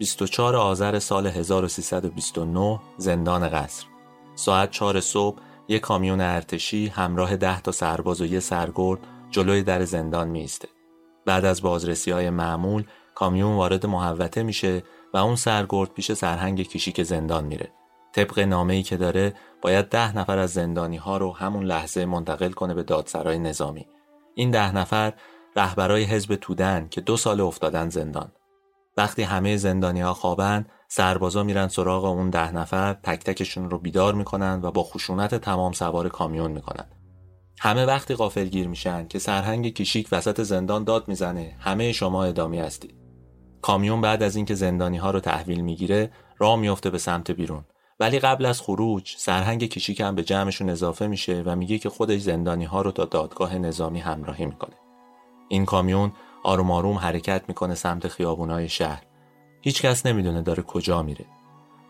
24 آذر سال 1329 زندان قصر ساعت 4 صبح یک کامیون ارتشی همراه ده تا سرباز و یه سرگرد جلوی در زندان میسته. بعد از بازرسی های معمول کامیون وارد محوطه میشه و اون سرگرد پیش سرهنگ کشیک زندان میره. طبق نامه ای که داره باید ده نفر از زندانی ها رو همون لحظه منتقل کنه به دادسرای نظامی. این ده نفر رهبرای حزب تودن که دو سال افتادن زندان. وقتی همه زندانی ها خوابن سربازا میرن سراغ اون ده نفر تک تکشون رو بیدار می‌کنن و با خشونت تمام سوار کامیون می‌کنن. همه وقتی غافلگیر میشن که سرهنگ کشیک وسط زندان داد می‌زنه همه شما ادامی هستید کامیون بعد از اینکه زندانی ها رو تحویل می‌گیره راه میفته به سمت بیرون. ولی قبل از خروج سرهنگ کشیک هم به جمعشون اضافه میشه و میگه که خودش زندانی ها رو تا دادگاه نظامی همراهی می‌کنه. این کامیون آروم آروم حرکت می‌کنه سمت خیابونای شهر. هیچ کس نمی‌دونه داره کجا میره.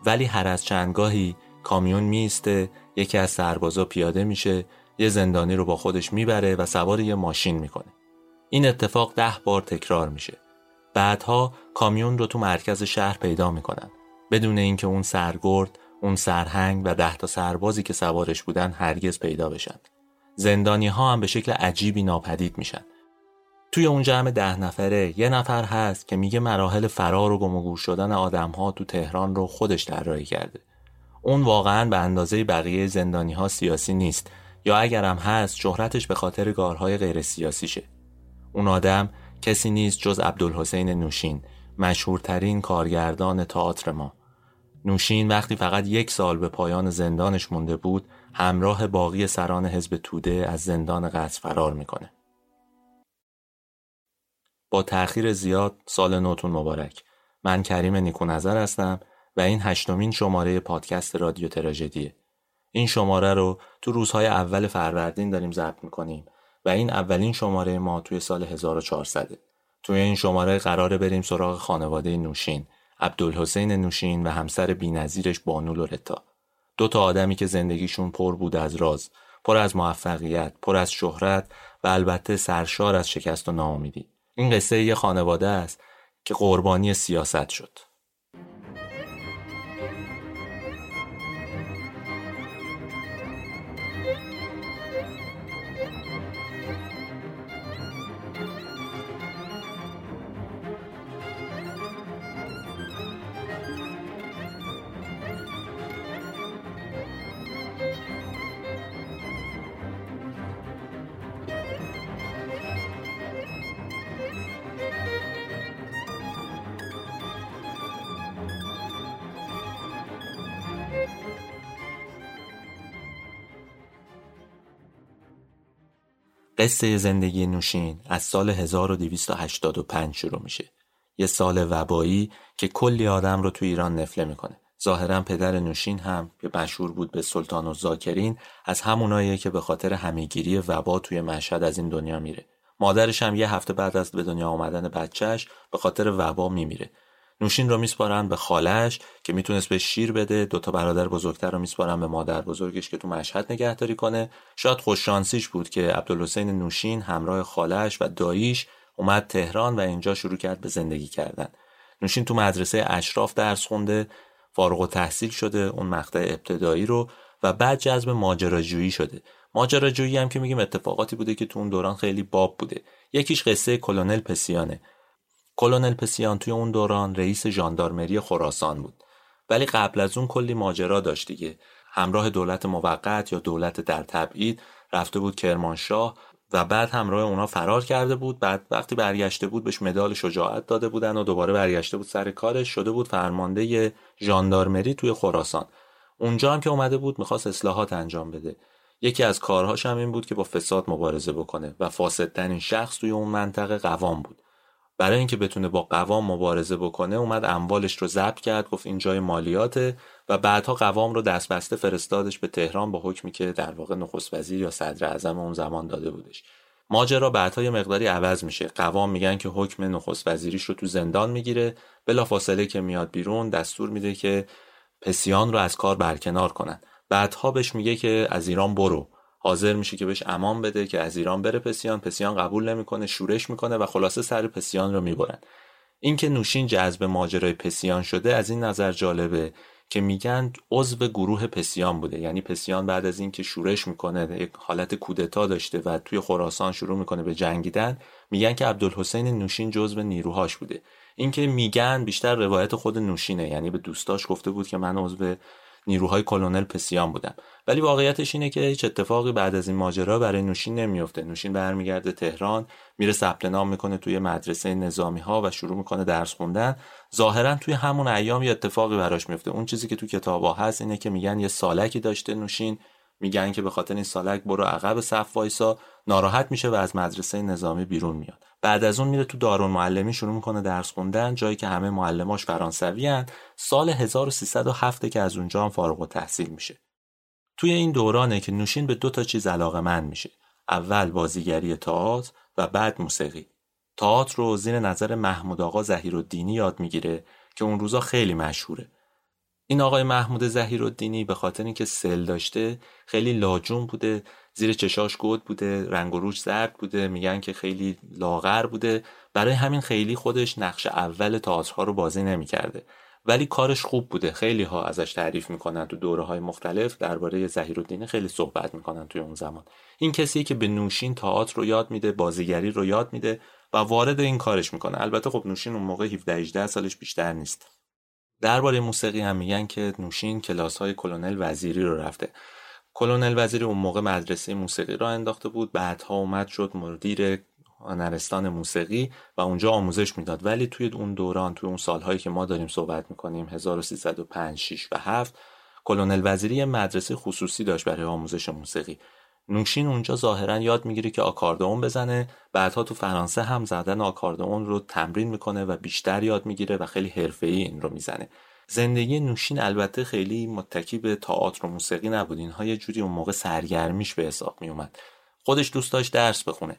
ولی هر از چندگاهی کامیون میسته یکی از سربازا پیاده میشه یه زندانی رو با خودش می‌بره و سوار یه ماشین می‌کنه. این اتفاق ده بار تکرار میشه. بعدها کامیون رو تو مرکز شهر پیدا می‌کنن. بدون اینکه اون سرگرد اون سرهنگ و ده تا سربازی که سوارش بودن هرگز پیدا بشن. زندانی ها هم به شکل عجیبی ناپدید میشن. توی اون جمع ده نفره یه نفر هست که میگه مراحل فرار و گم شدن آدم ها تو تهران رو خودش طراحی کرده. اون واقعا به اندازه بقیه زندانی ها سیاسی نیست یا اگرم هست شهرتش به خاطر کارهای غیر سیاسیشه. اون آدم کسی نیست جز عبدالحسین نوشین مشهورترین کارگردان تئاتر ما. نوشین وقتی فقط یک سال به پایان زندانش مونده بود همراه باقی سران حزب توده از زندان قصد فرار می‌کنه. با تأخیر زیاد سال نوتون مبارک. من کریم نیکو نظر هستم و این هشتمین شماره پادکست رادیو تراژدیه. این شماره رو تو روزهای اول فروردین داریم ضبط می‌کنیم و این اولین شماره ما توی سال 1400 توی این شماره قراره بریم سراغ خانواده نوشین عبدالحسین نوشین و همسر بینظیرش بانو لورتا. دو تا آدمی که زندگیشون پر بود از راز پر از موفقیت پر از شهرت و البته سرشار از شکست و ناامیدی. این قصه یه خانواده است که قربانی سیاست شد. قصه زندگی نوشین از سال 1285 شروع میشه. یه سال وبایی که کلی آدم رو تو ایران نفله می‌کنه. ظاهرا پدر نوشین هم که مشهور بود به سلطان و زاکرین از هموناییه که به خاطر همیگیری وبا توی مشهد از این دنیا میره. مادرش هم یه هفته بعد از به دنیا آمدن بچهش به خاطر وبا میمیره نوشین رو میسپارن به خالش که می‌تونست به شیر بده. دوتا برادر بزرگتر رو میسپارن به مادر بزرگش که تو مشهد نگهداری کنه. شاید خوششانسیش بود که عبدالحسین نوشین همراه خالش و داییش اومد تهران و اینجا شروع کرد به زندگی کردن. نوشین تو مدرسه اشراف درس خونده فارغ و تحصیل شده اون مقطع ابتدایی رو و بعد جذب ماجراجویی شده. ماجراجویی هم که میگیم اتفاقاتی بوده که تو اون دوران خیلی باب بوده. یکیش قصه کلونل پسیانه. کلونل پسیان توی اون دوران رئیس ژاندارمری خراسان بود. ولی قبل از اون کلی ماجرا داشت دیگه. همراه دولت موقت یا دولت در تبعید رفته بود کرمانشاه و بعد همراه اونا فرار کرده بود. بعد وقتی برگشته بود بهش مدال شجاعت داده بودن و دوباره برگشته بود سر کارش شده بود فرمانده ژاندارمری توی خراسان. اونجا هم که اومده بود می‌خواست اصلاحات انجام بده. یکی از کارهاش هم این بود که با فساد مبارزه بکنه و فاسدترین شخص توی اون منطقه قوام بود. برای اینکه بتونه با قوام مبارزه بکنه اومد اموالش رو ضبط کرد گفت این جای مالیاته و بعدها قوام رو دست بسته فرستادش به تهران با حکمی که در واقع نخست وزیر یا صدر اعظم اون زمان داده بودش. ماجرا بعدها یه مقداری عوض میشه. قوام میگن که حکم نخست وزیریش رو تو زندان می‌گیره. فاصله که میاد بیرون دستور میده که پسیان رو از کار برکنار کنن. بعدها بهش میگه که از ایران برو. حاضر میشه که بهش امان بده که از ایران بره پسیان. پسیان قبول نمی‌کنه شورش می‌کنه و خلاصه سر پسیان رو می‌برن. اینکه نوشین جذب ماجرای پسیان شده از این نظر جالبه که میگن عضو گروه پسیان بوده. یعنی پسیان بعد از اینکه شورش می‌کنه یک حالت کودتا داشته و توی خراسان شروع می‌کنه به جنگیدن میگن که عبدالحسین نوشین جزو نیروهاش بوده. اینکه میگن بیشتر روایت خود نوشینه. یعنی به دوستاش گفته بود که من عضو نیروهای کلونل پسیان بودم ولی واقعیتش اینه که هیچ اتفاقی بعد از این ماجرا برای نوشین نمیفته نوشین برمیگرده تهران میره ثبت نام می‌کنه توی مدرسه نظامی ها و شروع می‌کنه درس خوندن. ظاهرا توی همون ایام یه اتفاقی براش میفته اون چیزی که تو کتابا هست اینه که میگن یه سالکی داشته نوشین. میگن که به خاطر این سالک برو عقب صف وایسا. ناراحت میشه و از مدرسه نظامی بیرون میاد. بعد از اون میره تو دارون معلمی شروع می‌کنه درس خوندن جایی که همه معلماش فرانسوی هن. سال 1307 که از اونجا هم فارغ تحصیل میشه. توی این دورانه که نوشین به دو تا چیز علاقه من میشه. اول بازیگری تئاتر و بعد موسیقی. تئاتر رو زیر نظر محمود آقا زهیر الدینی یاد می‌گیره که اون روزا خیلی مشهوره. این آقای محمود زهیر الدینی به خاطر اینکه سل داشته خیلی لاجون بوده زیر چشاش گود بوده رنگ و روش زرد بوده میگن که خیلی لاغر بوده. برای همین خیلی خودش نقش اول تئاترها رو بازی نمی‌کرده. ولی کارش خوب بوده. خیلی ها ازش تعریف می‌کنن تو دوره های مختلف درباره الدینی خیلی صحبت می‌کنن توی اون زمان. این کسی که به نوشین تئاتر رو یاد میده بازیگری رو یاد میده و وارد این کارش می‌کنه. البته خب نوشین اون موقع 17 18 سالش بیشتر نیست. درباره موسیقی هم میگن که نوشین کلاس های کلونل وزیری رو رفته. کلونل وزیری اون موقع مدرسه موسیقی را انداخته بود. بعدها اومد شد مدیر هنرستان موسیقی و اونجا آموزش می‌داد. ولی توی اون دوران توی اون سالهایی که ما داریم صحبت می‌کنیم 1305 6 و 7 کلونل وزیری مدرسه خصوصی داشت برای آموزش موسیقی. نوشین اونجا ظاهرا یاد می‌گیره که آکاردئون بزنه. بعدها تو فرانسه هم زدن آکاردئون رو تمرین می‌کنه و بیشتر یاد می‌گیره و خیلی حرفه‌ای این رو می‌زنه. زندگی نوشین البته خیلی متکی به تئاتر و موسیقی نبود. اینها یه جوری اون موقع سرگرمیش به حساب می اومد خودش دوست داشت درس بخونه.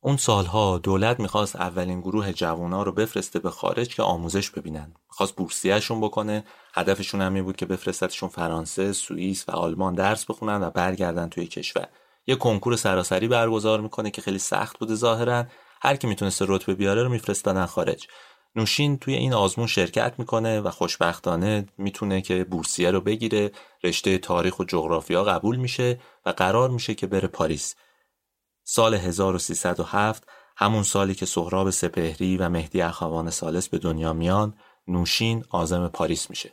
اون سالها دولت می‌خواست اولین گروه جوونا رو بفرسته به خارج که آموزش ببینن. خواست بورسیهشون بکنه. هدفشون هم بود که بفرستتشون فرانسه، سوئیس و آلمان درس بخونن و برگردن توی کشور. یه کنکور سراسری برگزار می‌کنه که خیلی سخت بوده ظاهرا. هر کی می‌تونسته رتبه بیاره رو میفرستادن خارج. نوشین توی این آزمون شرکت می‌کنه و خوشبختانه می‌تونه که بورسیه رو بگیره رشته تاریخ و جغرافیا قبول میشه و قرار میشه که بره پاریس. سال 1307 همون سالی که سهراب سپهری و مهدی اخوان سالس به دنیا میان نوشین آزم پاریس میشه.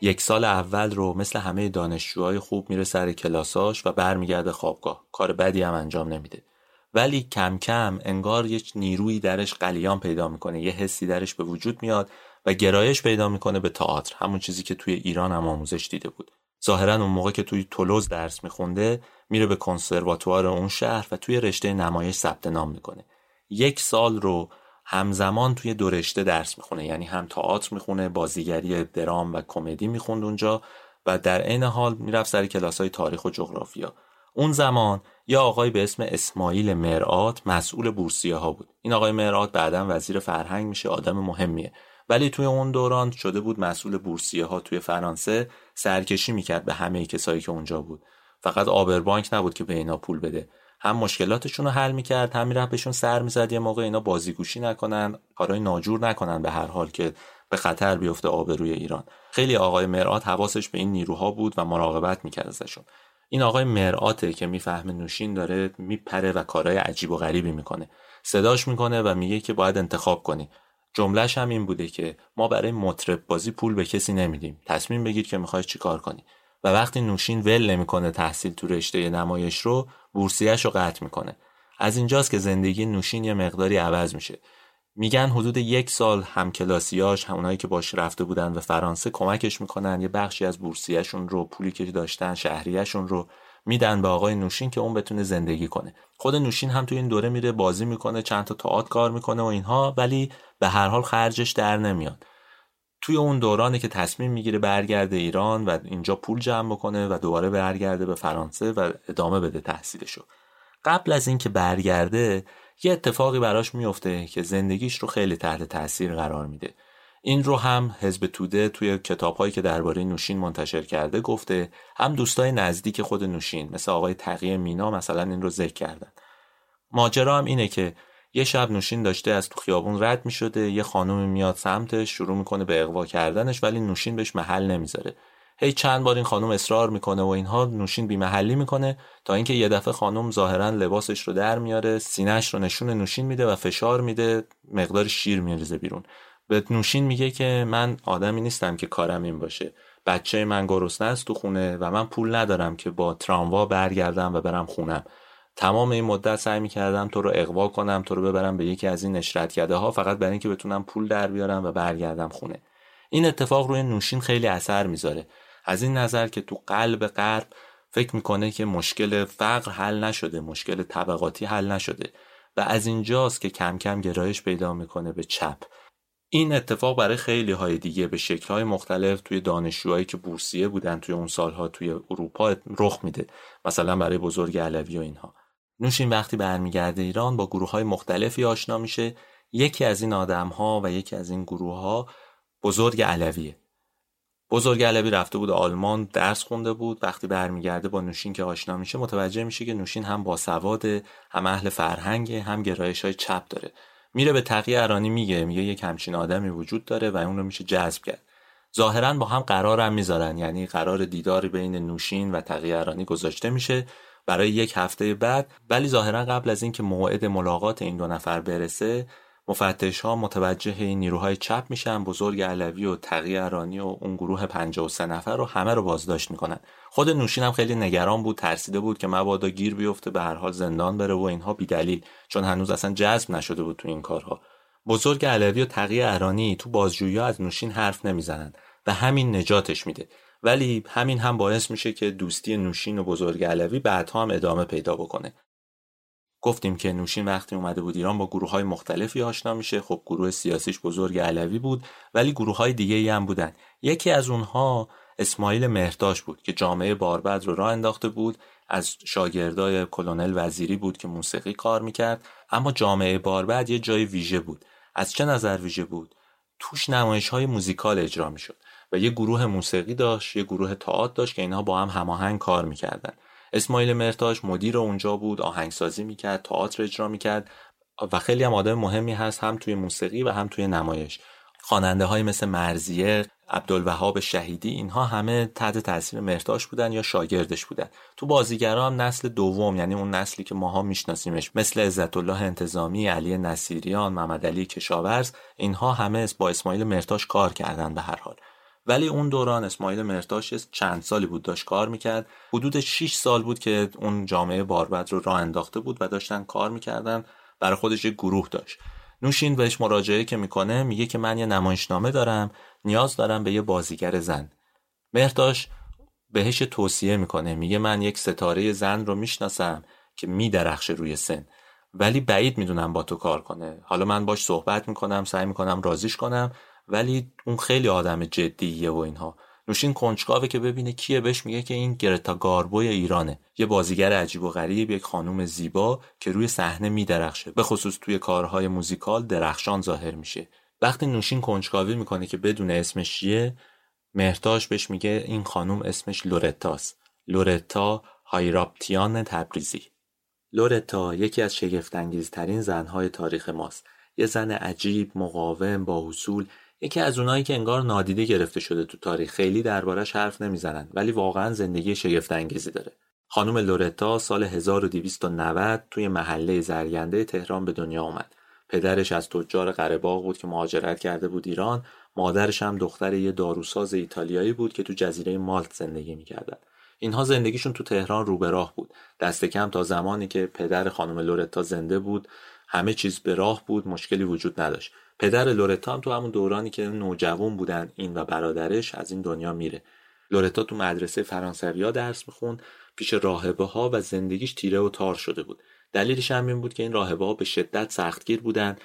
یک سال اول رو مثل همه دانشجوهای خوب میره سر کلاساش و برمیگرده خوابگاه. کار بدی هم انجام نمیده. ولی کم کم انگار یک نیروی درش قلیان پیدا می‌کنه. یه حسی درش به وجود میاد و گرایش پیدا می‌کنه به تئاتر. همون چیزی که توی ایران هم آموزش دیده بود. ظاهرا اون موقع که توی تولوز درس میخونده میره به کنسرواتوار اون شهر و توی رشته نمایش ثبت نام می‌کنه. یک سال رو همزمان توی دو رشته درس می‌خونه. یعنی هم تئاتر می‌خونه بازیگری درام و کمدی می‌خوند اونجا و در عین حال می‌رفت سر کلاس های تاریخ و جغرافیا. اون زمان یا آقای به اسم اسماعیل مرآت مسئول بورسیه ها بود. این آقای مرآت بعدا وزیر فرهنگ میشه آدم مهمیه. ولی توی اون دوران شده بود مسئول بورسیه ها توی فرانسه سرکشی می‌کرد به همه کسایی که اونجا بود. فقط آبربانک نبود که به اینا پول بده. هم مشکلاتشون رو حل می‌کرد هم می‌رفت بهشون سر می‌زد یه موقع اینا بازیگوشی نکنن کارهای ناجور نکنن به هر حال که به خطر بیفته آبروی ایران. خیلی آقای مرآت حواسش به این نیروها بود و مراقبت می‌کرد ازشون. این آقای مرآته که می‌فهمه نوشین داره میپره و کارهای عجیب و غریبی می‌کنه. صداش می‌کنه و میگه که باید انتخاب کنی. جملهش هم این بوده که ما برای مطرب بازی پول به کسی نمیدیم. تصمیم بگیر که می‌خوای چیکار کنی. و وقتی نوشین ول نمی‌کنه تحصیل تو رشته نمایش رو بورسیهش رو قطع می‌کنه. از اینجاست که زندگی نوشین یه مقداری عوض میشه. میگن حدود یک سال همکلاسیاش همونایی که باش رفته بودن به فرانسه کمکش می‌کنن یه بخشی از بورسیهشون رو پولی که داشتن شهریهشون رو میدن به آقای نوشین که اون بتونه زندگی کنه. خود نوشین هم تو این دوره میره بازی می‌کنه چند تا تئاتر کار می‌کنه و اینها ولی به هر حال خرجش در نمیاد. توی اون دورانی که تصمیم می‌گیره برگرده ایران و اینجا پول جمع بکنه و دوباره برگرده به فرانسه و ادامه بده تحصیلشو. قبل از اینکه برگرده یه اتفاقی براش میفته که زندگیش رو خیلی تحت تاثیر قرار میده. این رو هم حزب توده توی کتابهایی که درباره نوشین منتشر کرده گفته هم دوستای نزدیک خود نوشین مثل آقای تقیه مینا مثلا این رو ذکر کردن. ماجرا هم اینه که یه شب نوشین داشته از تو خیابون رد می شده یه خانم میاد سمتش شروع می‌کنه به اقوا کردنش ولی نوشین بهش محل نمی‌ذاره. هی چند بار این خانم اصرار می‌کنه و اینها نوشین بی محلی می‌کنه تا اینکه یه دفعه خانم ظاهرا لباسش رو در میاره سینهش رو نشون نوشین میده و فشار میده مقدار شیر میریزه بیرون. به نوشین میگه که من آدمی نیستم که کارم این باشه. بچه من گرسنه است تو خونه و من پول ندارم که با تراموا برگردم و برم خونم. تمام این مدت سعی می‌کردم تو رو اقوا کنم تو رو ببرم به یکی از این نشرتگده ها فقط برای اینکه بتونم پول در بیارم و برگردم خونه. این اتفاق روی نوشین خیلی اثر می‌ذاره. از این نظر که تو قلب غرب فکر می‌کنه که مشکل فقر حل نشده مشکل طبقاتی حل نشده و از اینجاست که کم کم گرایش پیدا می‌کنه به چپ. این اتفاق برای خیلی های دیگه به شکل های مختلف توی دانشجوهایی که بورسیه بودن توی اون سالها توی اروپا رخ میده مثلا برای بزرگ علوی و اینها. نوشین وقتی برمیگرده ایران با گروه های مختلفی آشنا میشه. یکی از این آدم ها و یکی از این گروه ها بزرگ علویه. بزرگ علوی رفته بود آلمان درس خونده بود. وقتی برمیگرده با نوشین که آشنا میشه متوجه میشه که نوشین هم باسواد هم اهل فرهنگ هم گرایش های چپ داره. میره به تقی ارانی میگه میگه یک همچین آدمی وجود داره و اون رو میشه جذب کرد. ظاهرا با هم قرارم می‌ذارن یعنی قرار دیداری بین نوشین و تقی ارانی گذاشته میشه. برای یک هفته بعد ولی ظاهرا قبل از اینکه موعد ملاقات این دو نفر برسه مفتش ها متوجه این نیروهای چپ میشن بزرگ علوی و تقی ارانی و اون گروه 53 نفر رو همه رو بازداشت می‌کنن. خود نوشین هم خیلی نگران بود ترسیده بود که مبادا گیر بیفته به هر حال زندان بره و اینها بیدلیل چون هنوز اصلا جذب نشده بود تو این کارها. بزرگ علوی و تقی ارانی تو بازجویی از نوشین حرف نمی‌زنن و همین نجاتش میده. ولی همین هم باعث میشه که دوستی نوشین و بزرگ علوی بعدها هم ادامه پیدا بکنه. گفتیم که نوشین وقتی اومده بود ایران با گروه های مختلفی آشنا میشه. خب گروه سیاسیش بزرگ علوی بود ولی گروه های دیگه هم بودن. یکی از اونها اسماعیل مهرداش بود که جامعه باربد رو راه انداخته بود. از شاگردای کلونل وزیری بود که موسیقی کار می‌کرد. اما جامعه باربد یه جای ویژه بود. از چه نظر ویژه بود؟ توش نمایش های موزیکال اجرا می‌شد. و یه گروه موسیقی داشت یه گروه تئاتر داشت که اینها با هم هماهنگ کار می‌کردن. اسماعیل مرتاش مدیر اونجا بود آهنگسازی می‌کرد تئاتر اجرا می‌کرد و خیلی هم آدم مهمی هست هم توی موسیقی و هم توی نمایش. خواننده های مثل مرزیه عبدالوهاب شهیدی اینها همه تحت تاثیر مرتاش بودن یا شاگردش بودن. تو بازیگرا هم نسل دوم یعنی اون نسلی که ماها میشناسیمش مثل عزت الله انتظامی علی نصیریان محمد علی کشاورز اینها همه با اسماعیل مرتاش کار کردن به هر حال. ولی اون دوران اسماعیل مرتاش چند سالی بود داشت کار می‌کرد. حدود 6 سال بود که اون جامعه باربد رو راه انداخته بود و داشتن کار می‌کردن. برای خودش یک گروه داشت. نوشین بهش مراجعه که می‌کنه میگه که من یه نمایشنامه دارم نیاز دارم به یه بازیگر زن. مرتاش بهش توصیه می‌کنه میگه من یک ستاره زن رو می‌شناسم که میدرخشه روی سن. ولی بعید می‌دونم با تو کار کنه. حالا من باش صحبت می‌کنم سعی می‌کنم رازیش کنم. ولی اون خیلی آدم جدیه و اینها. نوشین کنجکاوه که ببینه کیه بهش میگه که این گرتا گاربوی ایرانه. یه بازیگر عجیب و غریب یک خانم زیبا که روی صحنه میدرخشه. به خصوص توی کارهای موزیکال درخشان ظاهر میشه. وقتی نوشین کنجکاوی می‌کنه که بدونه اسمش چیه مهرتاش بهش میگه این خانم اسمش لورتاست. لورتا هایراپتیان تبریزی. لورتا یکی از شگفتانگیزترین زنهای تاریخ ماست. یه زن عجیب مقاوم با اصول یکی از اونایی که انگار نادیده گرفته شده تو تاریخ. خیلی دربارش حرف نمی‌زنن ولی واقعا زندگی شگفت انگیزی داره. خانم لورتا سال 1290 توی محله زرگنده تهران به دنیا اومد. پدرش از تجار قرهباغ بود که مهاجرت کرده بود ایران. مادرش هم دختر یه داروساز ایتالیایی بود که تو جزیره مالت زندگی می‌کردن. اینها زندگیشون تو تهران رو به راه بود. دست کم تا زمانی که پدر خانم لورتا زنده بود همه چیز به راه بود مشکلی وجود نداشت. پدر لورتا هم تو همون دورانی که نوجوان بودن این و برادرش از این دنیا میره. لورتا تو مدرسه فرانسویا درس می‌خوند پیش راهبه ها و زندگیش تیره و تار شده بود. دلیلش هم این بود که این راهبه ها به شدت سختگیر بودن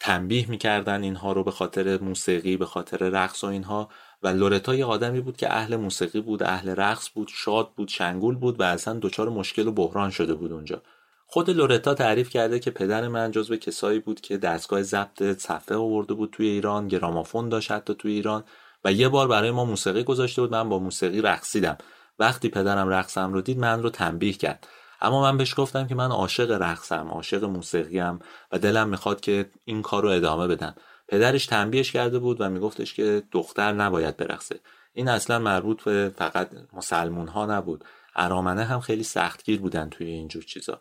تنبیه می‌کردن اینها رو به خاطر موسیقی به خاطر رقص و اینها. و لورتا یه آدمی بود که اهل موسیقی بود اهل رقص بود شاد بود شنگول بود و اصلا دچار مشکل و بحران شده بود اونجا. خود لورتا تعریف کرده که پدر من جزو کسایی بود که دستگاه ضبط صفحه آورده بود توی ایران گرامافون داشت حتی توی ایران و یه بار برای ما موسیقی گذاشته بود. من با موسیقی رقصیدم وقتی پدرم رقصم رو دید من رو تنبیه کرد. اما من بهش گفتم که من عاشق رقصم عاشق موسیقیم و دلم می‌خواد که این کار رو ادامه بدم. پدرش تنبیهش کرده بود و میگفتش که دختر نباید برقصه. این اصلا مربوط به فقط مسلمون ها نبود. ارامنه هم خیلی سختگیر بودن توی اینجور چیزا.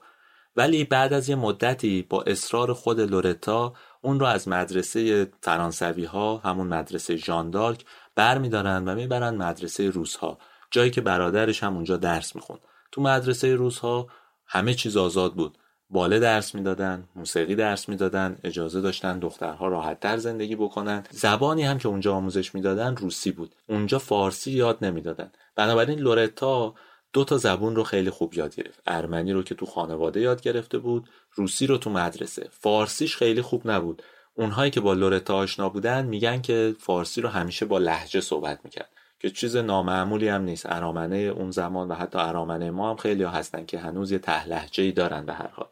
ولی بعد از یه مدتی با اصرار خود لورتا اون رو از مدرسه فرانسوی ها همون مدرسه ژاندارک بر میدارن و می‌برن مدرسه روس ها جایی که برادرش هم اونجا درس می‌خوند. تو مدرسه روس ها همه چیز آزاد بود. باله درس می‌دادن موسیقی درس می‌دادن اجازه داشتن دخترها راحت در زندگی بکنن. زبانی هم که اونجا آموزش می‌دادن روسی بود. اونجا فارسی یاد نمی‌دادن. بنابراین لورتا دو تا زبون رو خیلی خوب یاد گرفت. ارمنی رو که تو خانواده یاد گرفته بود روسی رو تو مدرسه. فارسیش خیلی خوب نبود. اونهایی که با لورتا آشنا بودن میگن که فارسی رو همیشه با لحجه صحبت می‌کرد. که چیز نامعمولی هم نیست. ارامنه اون زمان و حتی ارامنه ما هم خیلی ها هستن که هنوز یه ته ای دارن به هر حال.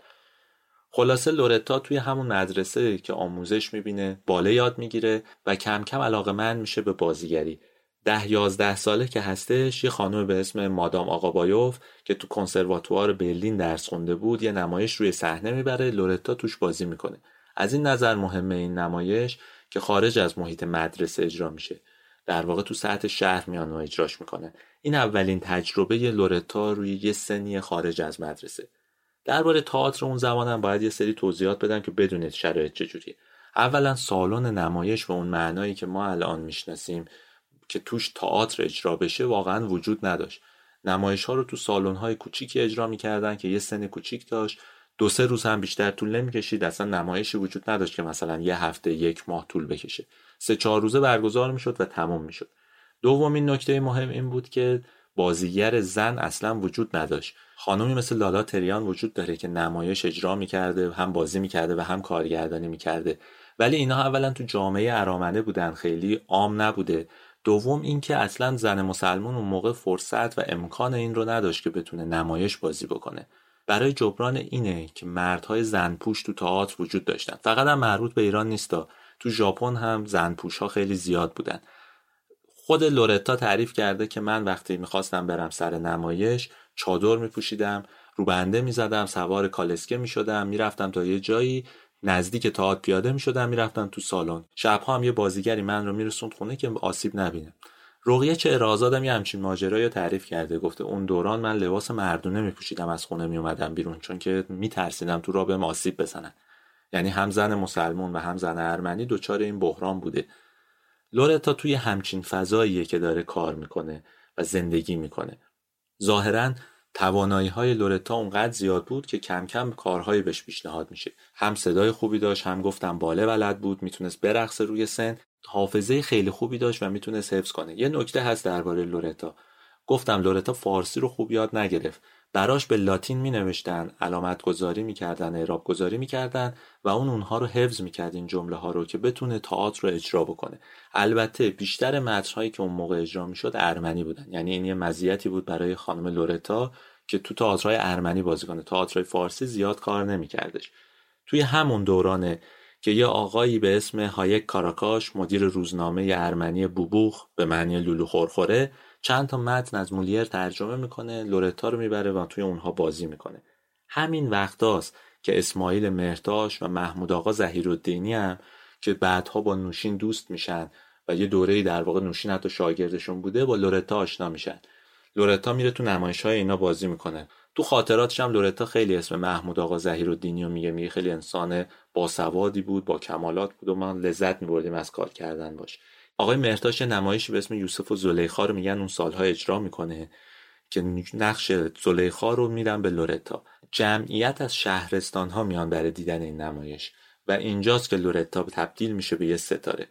خلاصه لورتا توی همون مدرسه که آموزش می‌بینه باله یاد می‌گیره و کم کم علاقه من میشه به بازیگری. ده یازده ساله که هستش یه خانم به اسم مادام آقابایوف که تو کنسرواتوار برلین درس خونده بود یه نمایش روی صحنه می‌بره لورتا توش بازی می‌کنه. از این نظر مهمه این نمایش که خارج از محیط مدرسه اجرا میشه. در واقع تو سطح شهر میان و اجراش می‌کنه. این اولین تجربه لورتا روی یه سنی خارج از مدرسه. درباره تئاتر اون زمانم باید یه سری توضیحات بدم که بدونید شرایط چجوریه. اولا سالن نمایش و اون معنایی که ما الان می‌شناسیم که توش تئاتر اجرا بشه واقعا وجود نداشت. نمایش ها رو تو سالن های کوچیکی اجرا می‌کردن که یه سن کوچیک داشت. دو سه روز هم بیشتر طول نمی‌کشید اصلا نمایشی وجود نداشت که مثلا یه هفته یک ماه طول بکشه. سه چهار روزه برگزار می‌شد و تمام می‌شد. دومین نکته مهم این بود که بازیگر زن اصلا وجود نداشت. خانمی مثل لالا تریان وجود داره که نمایش اجرا می‌کرده هم بازی می‌کرده و هم کارگردانی می‌کرده. ولی اینها اولا تو جامعه ارامنه بودن خیلی عام نبوده. دوم اینکه اصلا زن مسلمون اون موقع فرصت و امکان این رو نداشت که بتونه نمایش بازی بکنه. برای جبران اینه که مردهای زنپوش تو تئاتر وجود داشتن. فقط هم مربوط به ایران نیستا تو ژاپن هم زنپوش ها خیلی زیاد بودن. خود لورتا تعریف کرده که من وقتی می‌خواستم برم سر نمایش چادر میپوشیدم رو بنده می‌زدم سوار کالسکه می‌شدم می‌رفتم تا یه جایی نزدیک تئاتر پیاده می‌شدم می‌رفتم تو سالن. شبها هم یه بازیگری من رو میرسوند خونه که آسیب نبینه. رقیه چه ارازادم یه همچین ماجرایی تعریف کرده. گفته اون دوران من لباس مردونه میپوشیدم از خونه میومدم بیرون چون که میترسیدم تو را به آسیب بزنن. یعنی هم زن مسلمون و هم زن ارمنی دچار این بحران بوده. لورتا توی همچین فضاییه که داره کار می‌کنه و زندگی می‌کنه. ظاهرا توانایی های لورتا اونقدر زیاد بود که کم کم کارهایی بهش پیشنهاد میشه. هم صدای خوبی داشت هم گفتم باله بلد بود می‌تونست برقصه روی سن. حافظه خیلی خوبی داشت و می‌تونست حفظ کنه. یه نکته هست درباره لورتا. گفتم لورتا فارسی رو خوب یاد نگرفت. براش به لاتین می نوشتن علامت گذاری می کردن اعراب گذاری می کردن و اون اونها رو حفظ می کرد این جمله ها رو که بتونه تئاتر رو اجرا بکنه البته بیشتر متنهایی که اون موقع اجرا می شد ارمنی بودن یعنی این یه مزیتی بود برای خانم لورتا که تو تئاترهای ارمنی بازی کنه تئاترهای فارسی زیاد کار نمی کردش. توی همون دورانه که یه آقایی به اسم هایک کاراکاش مدیر روزنامه ارمنی بوبوخ به معنی لولو خورخوره چند تا متن از مولیر ترجمه می‌کنه لورتا رو می‌بره و توی اونها بازی می‌کنه. همین وقتاست که اسماعیل مهرتاش و محمود آقا زهیرالدینی هم که بعدها با نوشین دوست میشن و یه دوره در واقع نوشین حتی شاگردشون بوده با لورتا آشنا میشن. لورتا میره تو نمایش های اینا بازی می‌کنه. تو خاطراتش هم لورتا خیلی اسم محمود آقا زهیرالدینی رو میگه میگه خیلی انسان باسوادی بود با کمالات بود و ما لذت میبردیم از کار کردن باش. آقای مرتاش نمایشی به اسم یوسف و زلیخا رو میگن اون سالها اجرا می‌کنه که نقش زلیخا رو میدن به لورتا. جمعیت از شهرستان ها میان برای دیدن این نمایش و اینجاست که لورتا تبدیل میشه به یه ستاره.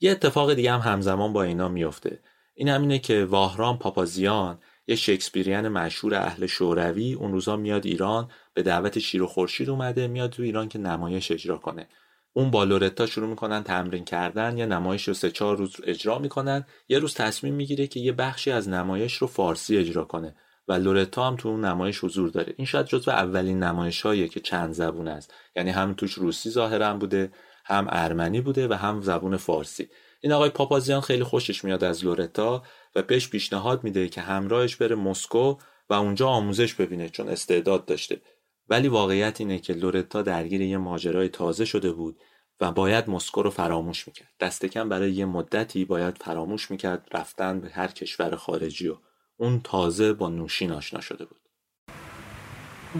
یه اتفاق دیگه هم همزمان با اینا میفته این همینه که واهرام پاپازیان یه شکسپیریان مشهور اهل شوروی اون روزا میاد ایران به دعوت شیر و خورشید اومده میاد تو ایران که نمایش اجرا کنه. اون با لورتا شروع می‌کنن تمرین کردن یا نمایش رو سه چهار روز اجرا می‌کنن. یه روز تصمیم می‌گیره که یه بخشی از نمایش رو فارسی اجرا کنه و لورتا هم تو اون نمایش حضور داره. این شاید جزو اولین نمایش هاییه که چند زبون است. یعنی هم توش روسی ظاهرا بوده هم ارمنی بوده و هم زبون فارسی. این آقای پاپازیان خیلی خوشش میاد از لورتا و بهش پیشنهاد میده که همراهش بره مسکو و اونجا آموزش ببینه چون استعداد داشته. ولی واقعیت اینه که لورتا درگیر یه ماجرای تازه شده بود و باید مسکو رو فراموش می‌کرد. دست کم برای یه مدتی باید فراموش می‌کرد رفتن به هر کشور خارجی و اون تازه با نوشین آشنا شده بود.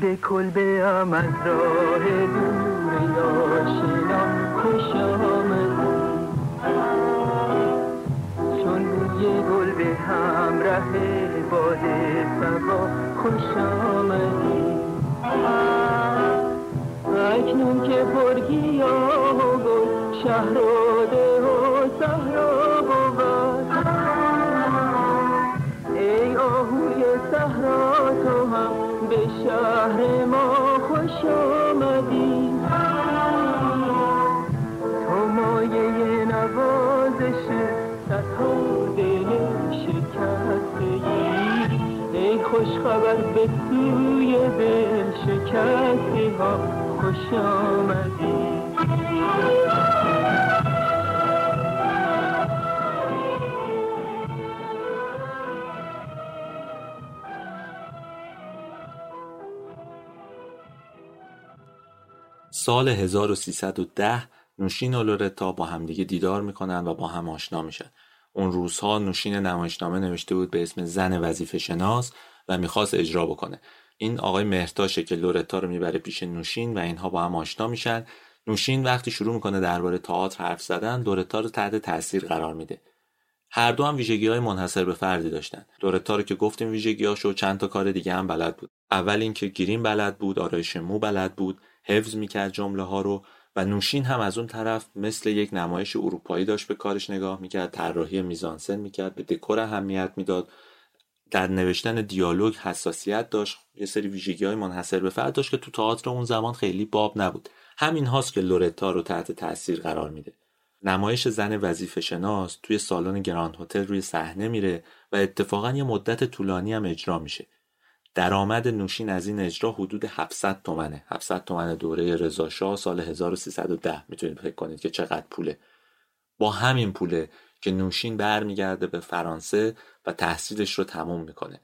به کلبه از راه دور آشنا خوش چون یه گل به همراه باد سبا خوش آمدی اکنون که برگیا و شهراده و صحرا بود. ای آهوی صحرا تو هم به شهر ما خوش آمدی. تو مایه نوازش صدها دل شکسته ای. خوش خبر به سوی دل شکسته ها. خوش آمدی سال 1310 نوشین و لورتا با همدیگه دیدار می‌کنن و با هم آشنا میشن. اون روزها نوشین نمایشنامه نوشته بود به اسم زن وظیفه شناس و می‌خواست اجرا بکنه. این آقای مهرتاشه که لورتا رو می‌بره پیش نوشین و اینها با هم آشنا میشن. نوشین وقتی شروع می‌کنه درباره تئاتر حرف زدن لورتا رو تحت تاثیر قرار میده. هر دو هم ویژگی های منحصر به فردی داشتن. لورتا رو که گفتیم ویژگیاشو چند تا کار دیگه هم بلد بود. اول اینکه گریم بلد بود، آرایش مو بلد بود، حفظ می‌کرد جمله ها رو و نوشین هم از اون طرف مثل یک نمایش اروپایی داشت به کارش نگاه می‌کرد طراحی میزانسن می‌کرد به دکور اهمیت می‌داد در نوشتن دیالوگ حساسیت داشت یه سری ویژگی های منحصر به فرد داشت که تو تئاتر اون زمان خیلی باب نبود. همین هاست که لورتا رو تحت تاثیر قرار میده. نمایش زن وظیفه شناس توی سالن گراند هتل روی صحنه میره و اتفاقا یه مدت طولانی هم اجرا میشه. درآمد نوشین از این اجرا حدود 700 تومنه. 700 تومن دوره رضا سال 1310 می‌تونید فکر کنید که چقدر پوله. با همین پوله که نوشین برمیگرده به فرانسه و تحصیلش رو تموم می‌کنه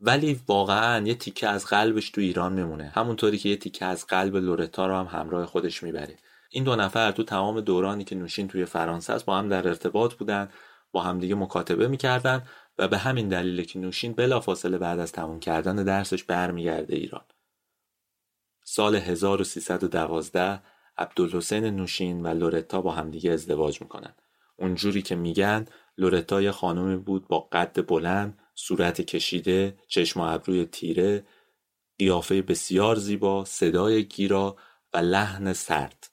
ولی واقعا یه تیکه از قلبش تو ایران میمونه همونطوری که یه تیکه از قلب لورتا رو هم همراه خودش می‌بره این دو نفر تو تمام دورانی که نوشین توی فرانسه است با هم در ارتباط بودن با همدیگه مکاتبه می‌کردن و به همین دلیل که نوشین بلافاصله بعد از تموم کردن درسش برمیگرده ایران. سال 1312 عبدالحسین نوشین و لورتا با همدیگه ازدواج می‌کنن. اونجوری که میگن لورتا یه خانومی بود با قد بلند، صورت کشیده، چشم و ابروی تیره، قیافه بسیار زیبا، صدای گیرا و لحن سرد.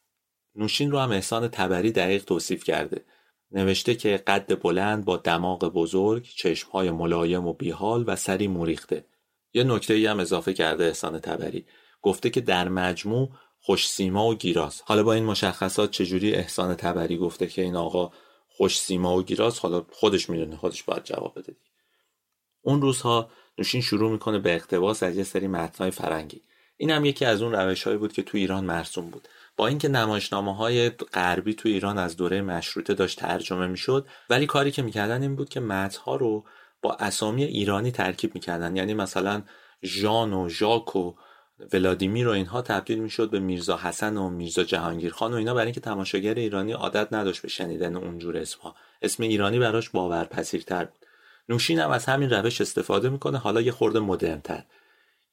نوشین رو هم احسان تبری دقیق توصیف کرده نوشته که قد بلند با دماغ بزرگ، چشمهای ملایم و بیحال و سری موریخته. یه نکته ای هم اضافه کرده احسان تبری. گفته که در مجموع خوش سیما و گیراست. حالا با این مشخصات چجوری احسان تبری گفته که این آقا خوش سیما و گیراست حالا خودش می‌دونه خودش باید جواب بده. اون روزها نوشین شروع می‌کنه به اقتباس از یه سری متنهای فرنگی. این هم یکی از اون روش بود که تو ایران مرسوم بود. با اینکه نمایشنامه های غربی تو ایران از دوره مشروطه داشت ترجمه می‌شد ولی کاری که می‌کردن این بود که متنها رو با اسامی ایرانی ترکیب می‌کردن یعنی مثلا ژان و ژاک و ولادیمیر و اینها تبدیل می‌شد به میرزا حسن و میرزا جهانگیر خان و اینا برای اینکه تماشاگر ایرانی عادت نداشت به شنیدن اونجور اسمها. اسم ایرانی براش باورپذیرتر بود. نوشین هم از همین روش استفاده می‌کنه حالا یه خورده مدرنتر.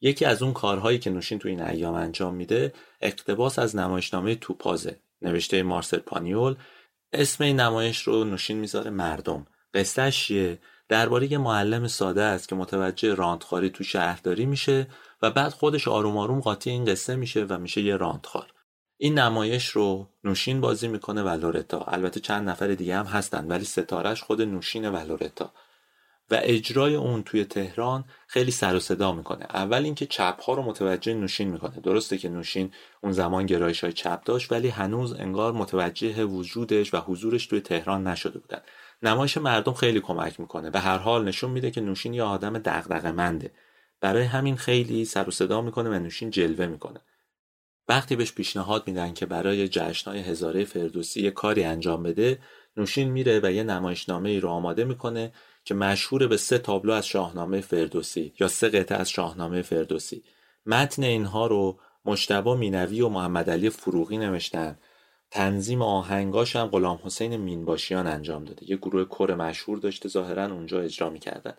یکی از اون کارهایی که نوشین تو این ایام انجام میده اقتباس از نمایشنامه توپازه نوشته مارسل پانیول. اسم این نمایش رو نوشین می‌ذاره مردم. قصهش چیه؟ درباره یه معلم ساده است که متوجه راندخاری تو شهرداری میشه. و بعد خودش آروم آروم قاطی این قصه میشه و میشه یه راندخار این نمایش رو نوشین بازی می‌کنه و لورتا البته چند نفر دیگه هم هستن ولی ستارش خود نوشین و لورتا و اجرای اون توی تهران خیلی سر و صدا می‌کنه. اول اینکه چپ ها رو متوجه نوشین می‌کنه. درسته که نوشین اون زمان گرایش های چپ داشت ولی هنوز انگار متوجه وجودش و حضورش توی تهران نشده بودن. نمایش مردم خیلی کمک می‌کنه. به هر حال نشون میده که نوشین یه آدم دغدغه‌منده. برای همین خیلی سر و صدا می‌کنه و نوشین جلوه می‌کنه. وقتی بهش پیشنهاد میدن که برای جشنهای هزاره فردوسی یه کاری انجام بده نوشین میره و یه نمایشنامه ای رو آماده می‌کنه که مشهور به سه تابلو از شاهنامه فردوسی یا سه قطعه از شاهنامه فردوسی. متن اینها رو مشتبا مینوی و محمد علی فروغی نوشتن. تنظیم آهنگاش هم غلام حسین مینباشیان انجام داده. یه گروه کر مشهور داشته ظاهرا اونجا اجرا می‌کردن.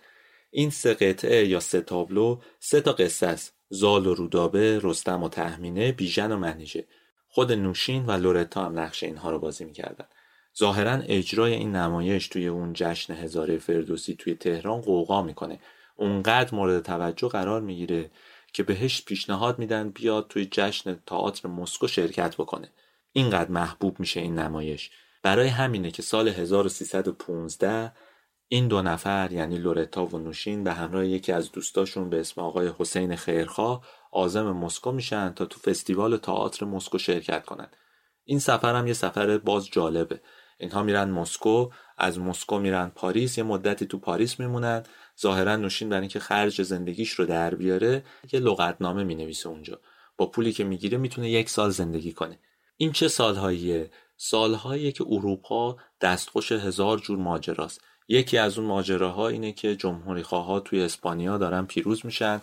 این سه قطعه یا سه تابلو سه تا قصه است. زال و رودابه رستم و تهمینه بیژن و منیژه. خود نوشین و لورتا هم نقش اینها رو بازی می‌کردن. ظاهرا اجرای این نمایش توی اون جشن هزاره فردوسی توی تهران قوقا می‌کنه. اونقدر مورد توجه قرار می‌گیره که بهش پیشنهاد میدن بیاد توی جشن تئاتر مسکو شرکت بکنه. اینقدر محبوب میشه این نمایش. برای همینه که سال 1315 این دو نفر یعنی لورتا و نوشین به همراه یکی از دوستاشون به اسم آقای حسین خیرخواه عازم مسکو میشن تا تو فستیوال تئاتر مسکو شرکت کنن. این سفر هم یه سفر باز جالبه. اینها میرن مسکو از مسکو میرن پاریس یه مدتی تو پاریس میمونن. ظاهرا نوشین برای اینکه خرج زندگیش رو در بیاره یه لغتنامه می‌نویسه اونجا. با پولی که می‌گیره می‌تونه یک سال زندگی کنه. این چه سالهاییه؟ سالهایی که اروپا دستخوش هزار جور ماجراست. یکی از اون ماجراها اینه که جمهوری ها توی اسپانیا دارن پیروز میشن.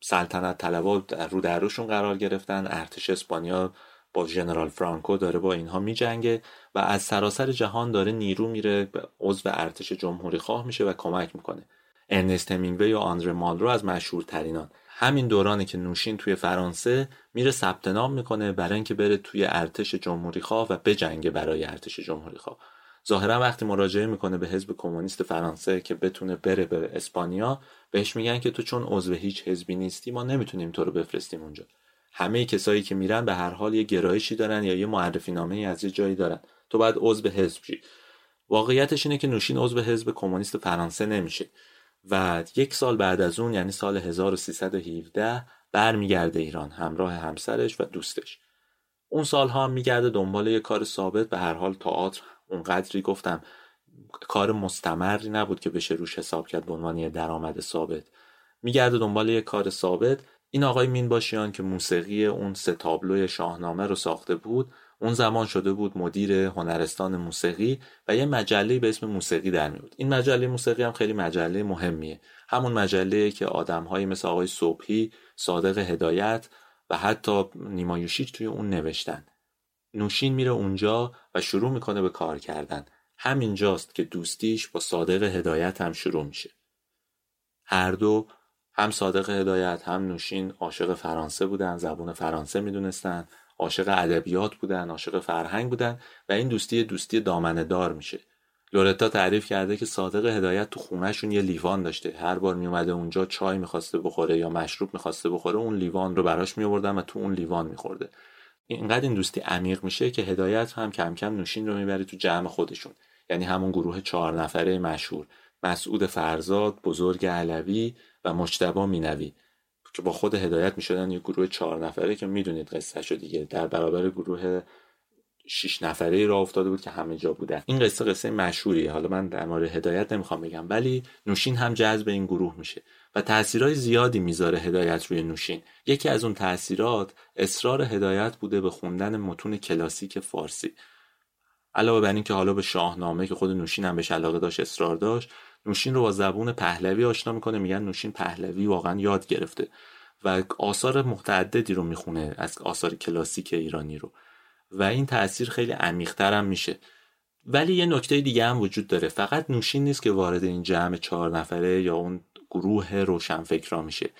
سلطنت طلبا رو در روشون قرار گرفتن. ارتش اسپانیا با ژنرال فرانکو داره با اینها میجنگه و از سراسر جهان داره نیرو میره عضو ارتش جمهوری خواه میشه و کمک می‌کنه. ارنست همینگوی و آندره مالرو از مشهورترینان. همین دورانی که نوشین توی فرانسه میره ثبت نام می‌کنه برای اینکه بره توی ارتش جمهوری خواه و بجنگه برای ارتش جمهوری خواه ظاهرا وقتی مراجعه می‌کنه به حزب کمونیست فرانسه که بتونه بره به اسپانیا بهش میگن که تو چون عضو هیچ حزبی نیستی ما نمی‌تونیم تو رو بفرستیم اونجا. همه کسایی که میرن به هر حال یه گرایشی دارن یا یه معرفی نامه از یه جایی دارن. تو باید عضو حزب شی. واقعیتش اینه که نوشین عضو حزب کمونیست فرانسه نمیشه. و یک سال بعد از اون یعنی سال 1317 برمیگرده ایران همراه همسرش و دوستش. اون سالها هم میگرده دنبال یه کار ثابت به هر حال تئاتر اونقدری گفتم کار مستمری نبود که بشه روش حساب کرد به عنوان درآمد ثابت. میگرده دنبال یه کار ثابت. این آقای مینباشیان که موسیقی اون سه تابلوی شاهنامه رو ساخته بود اون زمان شده بود مدیر هنرستان موسیقی و یه مجله به اسم موسیقی در میود این مجله موسیقی هم خیلی مجله مهمیه. همون مجله که آدمهایی مثل آقای صبحی صادق هدایت و حتی نیمایوشیچ توی اون نوشتن. نوشین میره اونجا و شروع می‌کنه به کار کردن. همینجاست که دوستیش با صادق هدایت هم شروع میشه. هر دو هم صادق هدایت هم نوشین عاشق فرانسه بودن زبون فرانسه می‌دونستن عاشق ادبیات بودن عاشق فرهنگ بودن و این دوستی دوستی دامنه دار میشه. لورتا تعریف کرده که صادق هدایت تو خونهشون یه لیوان داشته. هر بار میومده اونجا چای می‌خواسته بخوره یا مشروب می‌خواسته بخوره اون لیوان رو براش میوردن و تو اون لیوان میخورده. اینقدر این دوستی عمیق میشه که هدایت هم کم کم نوشین رو می‌بره تو جمع خودشون. یعنی همون گروه چهار نفره مشهور. مسعود فرزاد بزرگ علوی و مجتبا مینوی. که با خود هدایت می‌شدن یه گروه چهار نفره که می‌دونید قصه شو دیگه. در برابر گروه شش نفره را افتاده بود که همه جا بودن. این قصه قصه مشهوریه. حالا من در مورد هدایت نمی‌خوام بگم. ولی نوشین هم جذب این گروه میشه. و تاثیرهای زیادی می‌ذاره هدایت روی نوشین. یکی از اون تاثیرات اصرار هدایت بوده به خوندن متون کلاسیک فارسی. علاوه بر اینکه حالا به شاهنامه که خود نوشین هم بهش علاقه داشت اصرار داشت نوشین رو با زبون پهلوی آشنا می‌کنه میگن نوشین پهلوی واقعا یاد گرفته و آثار متعددی رو می‌خونه از آثار کلاسیک ایرانی رو. و این تاثیر خیلی عمیقتر هم میشه. ولی یه نکته دیگه هم وجود داره. فقط نوشین نیست که وارد این جمع چهار نفره یا اون گروه روشنفکرا میشه.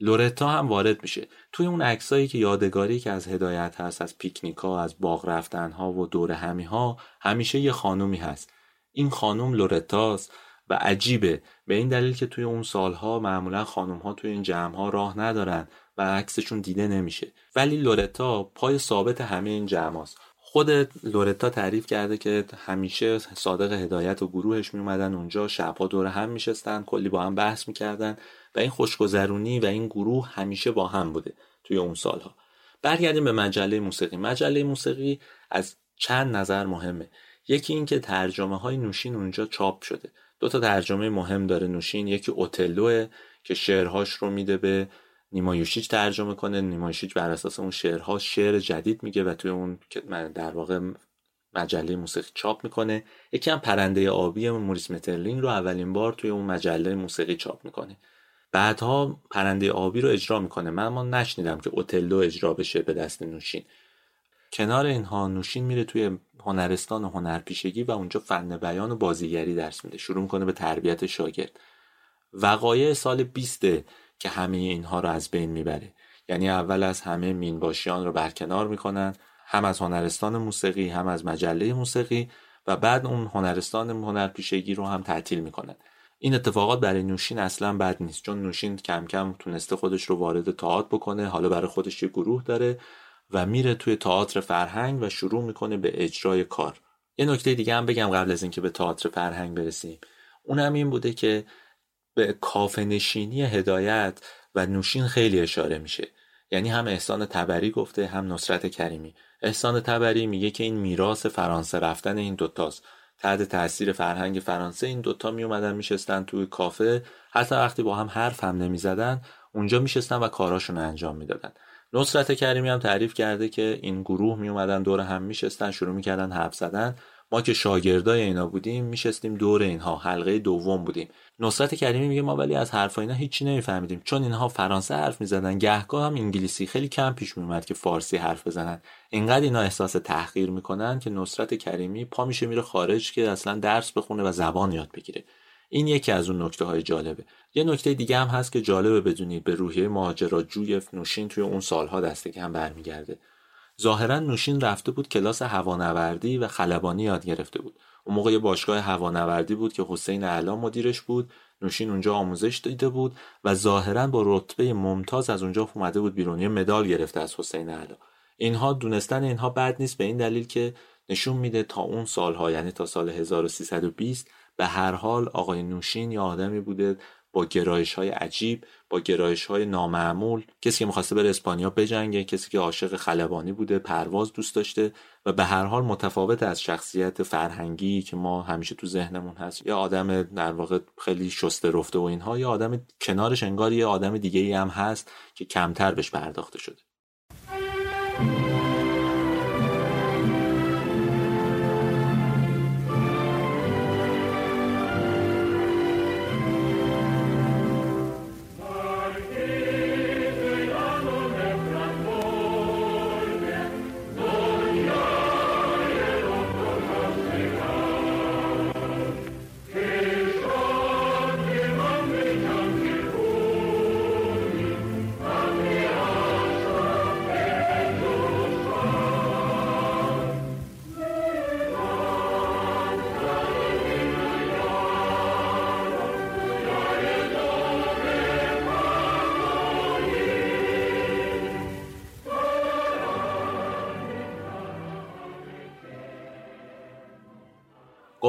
لورتا هم وارد میشه. توی اون عکسایی که یادگاری که از هدایت هست از پیکنیکا از باغ رفتن ها و دور همی ها همیشه یه خانومی هست. این خانوم لورتاست و عجیبه. به این دلیل که توی اون سالها معمولا خانم ها توی این جمع ها راه ندارن و عکسشون دیده نمیشه. ولی لورتا پای ثابت همه این جمع هاست. خود لورتا تعریف کرده که همیشه صادق هدایت و گروهش می اومدن اونجا شبها دور هم میشستن کلی با هم بحث می‌کردن و این خوشگذرونی و این گروه همیشه با هم بوده توی اون سالها. برگردیم به مجله موسیقی. مجله موسیقی از چند نظر مهمه. یکی اینکه ترجمه های نوشین اونجا چاپ شده. دو تا ترجمه مهم داره نوشین. یکی اوتلوه که شعرهاش رو میده به نیمایوشیچ ترجمه کنه. نیمایوشیچ بر اساس اون شعرها شعر جدید میگه و توی اون در واقع مجله موسیقی چاپ می‌کنه. یکی هم پرنده آبی موریس مترلینگ رو اولین بار توی اون مجله موسیقی چاپ می‌کنه. بعدها پرنده آبی رو اجرا می‌کنه. من ما نشنیدم که اوتلو اجرا بشه به دست نوشین. کنار اینها نوشین میره توی هنرستان و هنرپیشگی و اونجا فن بیان و بازیگری درس میده. شروع می‌کنه به تربیت شاگرد. وقایع سال 20 که همه اینها رو از بین می‌بره. یعنی اول از همه مینباشیان رو برکنار می‌کنن هم از هنرستان موسیقی هم از مجله موسیقی و بعد اون هنرستان هنرپیشگی رو هم تعطیل می‌کنن. این اتفاقات برای نوشین اصلا بد نیست چون نوشین کم کم تونسته خودش رو وارد تئاتر بکنه حالا برای خودش یه گروه داره و میره توی تئاتر فرهنگ و شروع می‌کنه به اجرای کار. یه نکته دیگه هم بگم قبل از اینکه به تئاتر فرهنگ برسیم. اونم این بوده که به کافه نشینی هدایت و نوشین خیلی اشاره میشه. یعنی هم احسان تبری گفته هم نصرت کریمی. احسان تبری میگه که این میراث فرانسه رفتن این دوتاست. تحت تاثیر فرهنگ فرانسه این دوتا می اومدن میشستن توی کافه. حتی وقتی با هم حرف هم نمی‌زدن اونجا میشستن و کاراشون انجام می‌دادن. نصرت کریمی هم تعریف کرده که این گروه می اومدن دور هم میشستن شروع می‌کردن حرف زدن. ما که شاگردای اینا بودیم میشستیم دور اینها. حلقه دوم بودیم. نصرت کریمی میگه ما ولی از حرف اینا هیچی نمیفهمیدیم. چون اینها فرانسه حرف می‌زدن گهگاه هم انگلیسی. خیلی کم پیش میومد که فارسی حرف بزنن. اینقدر اینا احساس تحقیر می‌کنن که نصرت کریمی پا میشه میره خارج که اصلا درس بخونه و زبان یاد بگیره. این یکی از اون نکته های جالبه. یه نکته دیگه هم هست که جالبه بدونید. به روحیه مهاجراجوی نوشین توی اون سالها دست کم برمیگرده. ظاهرا نوشین رفته بود کلاس هوانوردی و خلبانی یاد گرفته بود. اون موقع یه باشگاه هوانوردی بود که حسین اعلام مدیرش بود. نوشین اونجا آموزش دیده بود و ظاهرا با رتبه ممتاز از اونجا اومده بود بیرون. یه مدال گرفته از حسین اعلا. اینها دونستن اینها بد نیست به این دلیل که نشون میده تا اون سالها یعنی تا سال 1320 به هر حال آقای نوشین یا آدمی بوده با گرایش های عجیب با گرایش های نامعمول کسی که می‌خواسته بره اسپانیا بجنگه کسی که عاشق خلبانی بوده پرواز دوست داشته و به هر حال متفاوت از شخصیت فرهنگی که ما همیشه تو ذهنمون هست. یا آدم در واقع خیلی شسته رفته و اینها یا آدم کنارش انگار یه آدم دیگه ای هم هست که کمتر بهش پرداخته شده.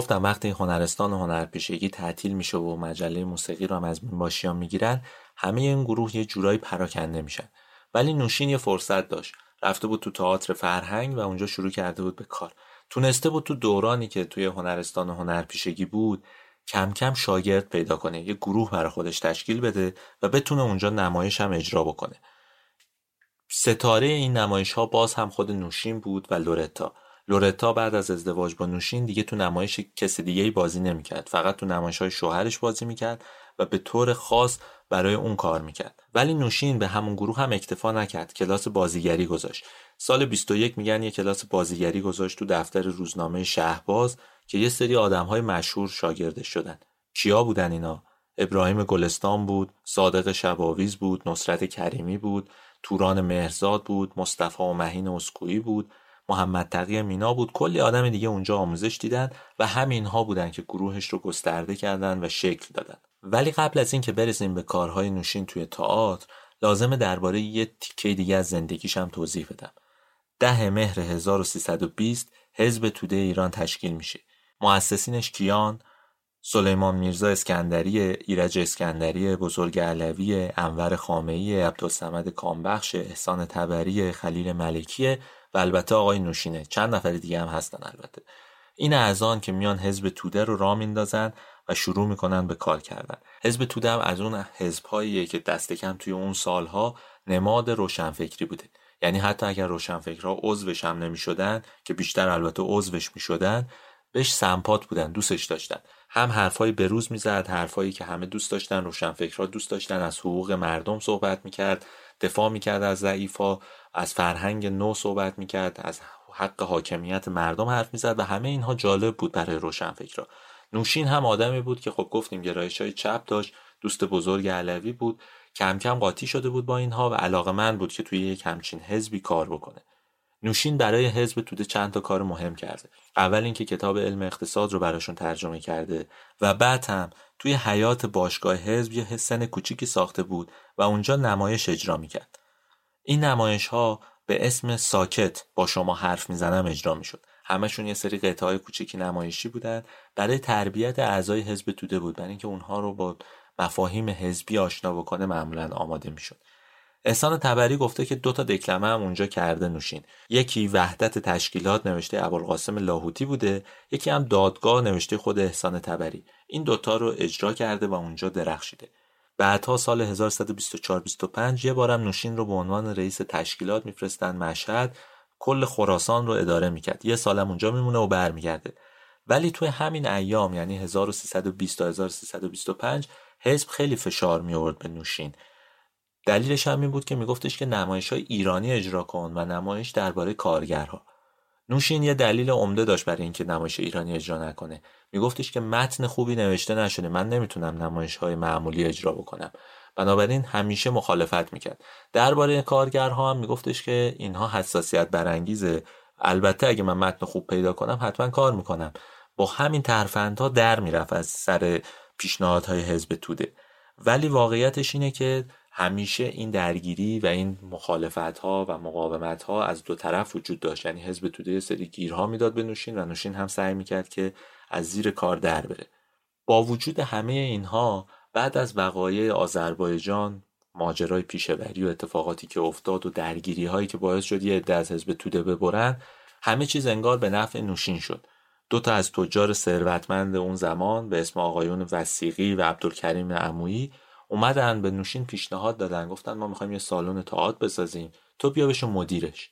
گفتم وقتی هنرستان و هنرپیشگی تعطیل میشه و مجله موسیقی رو هم از باشیان می‌گیرن همه این گروه یه جورایی پراکنده میشن. ولی نوشین یه فرصت داشت. رفته بود تو تئاتر فرهنگ و اونجا شروع کرده بود به کار. تونسته بود تو دورانی که توی هنرستان و هنرپیشگی بود کم کم شاگرد پیدا کنه یه گروه برای خودش تشکیل بده و بتونه اونجا نمایش هم اجرا بکنه. ستاره این نمایش ها باز هم خود نوشین بود و لورتا. لورتا بعد از ازدواج با نوشین دیگه تو نمایش کسی دیگه ای بازی نمی‌کرد. فقط تو نمایش های شوهرش بازی می‌کرد و به طور خاص برای اون کار می‌کرد. ولی نوشین به همون گروه هم اکتفا نکرد. کلاس بازیگری گذاشت. سال 21 میگن یه کلاس بازیگری گذاشت تو دفتر روزنامه شهباز که یه سری آدم های مشهور شاگردش شدن. کیا بودن اینا؟ ابراهیم گلستان بود صادق شباویز بود نصرت کریمی بود توران مهرزاد بود مصطفی و مهین اسکویی بود. محمد تقی مینا بود. کلی آدم دیگه اونجا آموزش دیدن و همینها بودن که گروهش رو گسترده کردن و شکل دادن. ولی قبل از اینکه برسیم به کارهای نوشین توی تئاتر لازمه درباره یه تیکه دیگه از زندگیش هم توضیح بدم. ده مهر 1320 حزب توده ایران تشکیل میشه. مؤسسینش کیان؟ سلیمان میرزا اسکندری، ایرج اسکندری، بزرگ علوی، انور خامه‌ای، عبدالصمد کامبخش، احسان تبری، خلیل ملکی و البته آقای نوشینه. چند نفر دیگه هم هستن البته. این اعضان که میان حزب توده رو را میندازن و شروع می‌کنن به کار کردن. حزب توده هم از اون حزبهاییه که دست کم توی اون سالها نماد روشنفکری بوده. یعنی حتی اگر روشنفکرها عضوش هم نمی‌شدن که بیشتر البته عضوش می‌شدن بهش سمپات بودن دوستش داشتن هم حرفای بروز می‌زد حرفایی که همه دوست داشتن روشنفکرها دوست داشتن از حقوق مردم صحبت می‌کرد دفاع می‌کرد از ضعیفا از فرهنگ نو صحبت می‌کرد از حق حاکمیت مردم حرف می‌زد و همه اینها جالب بود برای روشنفکرها نوشین هم آدمی بود که خب گفتیم گرایش های چپ داشت دوست بزرگ علوی بود کم کم قاطی شده بود با اینها و علاقه من بود که توی یک همچین حزبی کار بکنه. نوشین برای حزب توده چند تا کار مهم کرده. اول اینکه کتاب علم اقتصاد رو براشون ترجمه کرده و بعد هم توی حیات باشگاه حزب یه حسن کوچیکی ساخته بود و اونجا نمایش اجرا می‌کرد. این نمایش ها به اسم ساکت با شما حرف می‌زنم اجرا می‌شد. همشون یه سری قطعه های کوچیکی نمایشی بودن. برای تربیت اعضای حزب توده بود. برای اینکه اونها رو با مفاهیم حزبی آشنا بکنه معمولا آماده می‌شد. احسان تبری گفته که دو تا دکلمه هم اونجا کرده نوشین. یکی وحدت تشکیلات نوشته ابوالقاسم لاهوتی بوده. یکی هم دادگاه نوشته خود احسان تبری. این دوتا رو اجرا کرده و اونجا درخشیده. بعدها سال 1124 25 یه بارم نوشین رو به عنوان رئیس تشکیلات میفرستن مشهد کل خراسان رو اداره می‌کرد. یه سالم اونجا میمونه و برمیگرده. ولی توی همین ایام یعنی 1320 تا 1325 حزب خیلی فشار می آورد به نوشین. دلیلش هم این بود که میگفتش که نمایش های ایرانی اجرا کن و نمایش درباره کارگرها. نوشین یه دلیل عمده داشت برای اینکه نمایش ایرانی اجرا نکنه. میگفتش که متن خوبی نوشته نشده. من نمی‌تونم نمایش های معمولی اجرا بکنم. بنابراین همیشه مخالفت می‌کرد. درباره کارگرها هم میگفتش که اینها حساسیت برانگیزه. البته اگه من متن خوب پیدا کنم حتما کار می‌کنم. با همین ترفندها در می‌رفت از سر پیشنهادهای حزب توده. ولی واقعیتش اینه که همیشه این درگیری و این مخالفت ها و مقاومت ها از دو طرف وجود داشت. یعنی حزب توده سری گیرها می‌داد به نوشین و نوشین هم سعی می‌کرد که از زیر کار در بره. با وجود همه اینها بعد از وقایع آذربایجان ماجرای پیشوری و اتفاقاتی که افتاد و درگیری هایی که باعث شد یه عده از حزب توده ببرن همه چیز انگار به نفع نوشین شد. دو تا از تجار ثروتمند اون زمان به اسم آقایون وسیقی و عبدالکریم عمویی اومدن به نوشین پیشنهاد دادن. گفتن ما می‌خوایم یه سالن تئاتر بسازیم. تو بیا بشو مدیرش.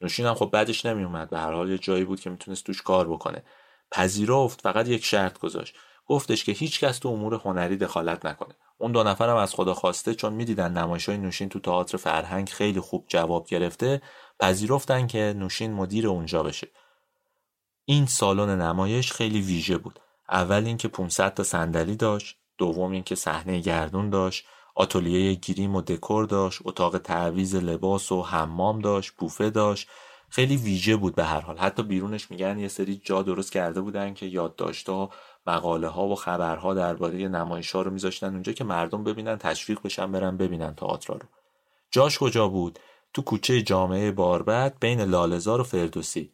نوشین هم خب بعدش نمیومد به هر حال یه جایی بود که می‌تونست توش کار بکنه. پذیرفت فقط یک شرط گذاشت. گفتش که هیچ کس تو امور هنری دخالت نکنه. اون دو نفرم از خدا خواسته چون می‌دیدن نمایش های نوشین تو تئاتر فرهنگ خیلی خوب جواب گرفته پذیرفتن که نوشین مدیر اونجا بشه. این سالن نمایش خیلی ویژه بود. اول اینکه 500 تا صندلی داشت. دوم اینکه صحنه گردون داشت آتلیه گریم و دکور داشت اتاق تعویز لباس و حمام داشت بوفه داشت. خیلی ویژه بود به هر حال. حتی بیرونش میگن یه سری جا درست کرده بودن که یادداشت‌ها مقاله ها و خبرها درباره نمایش ها رو میذاشتن اونجا که مردم ببینن تشویق بشن برن ببینن تئاتر رو. جاش کجا بود؟ تو کوچه جامعه باربد بین لالزار و فردوسی.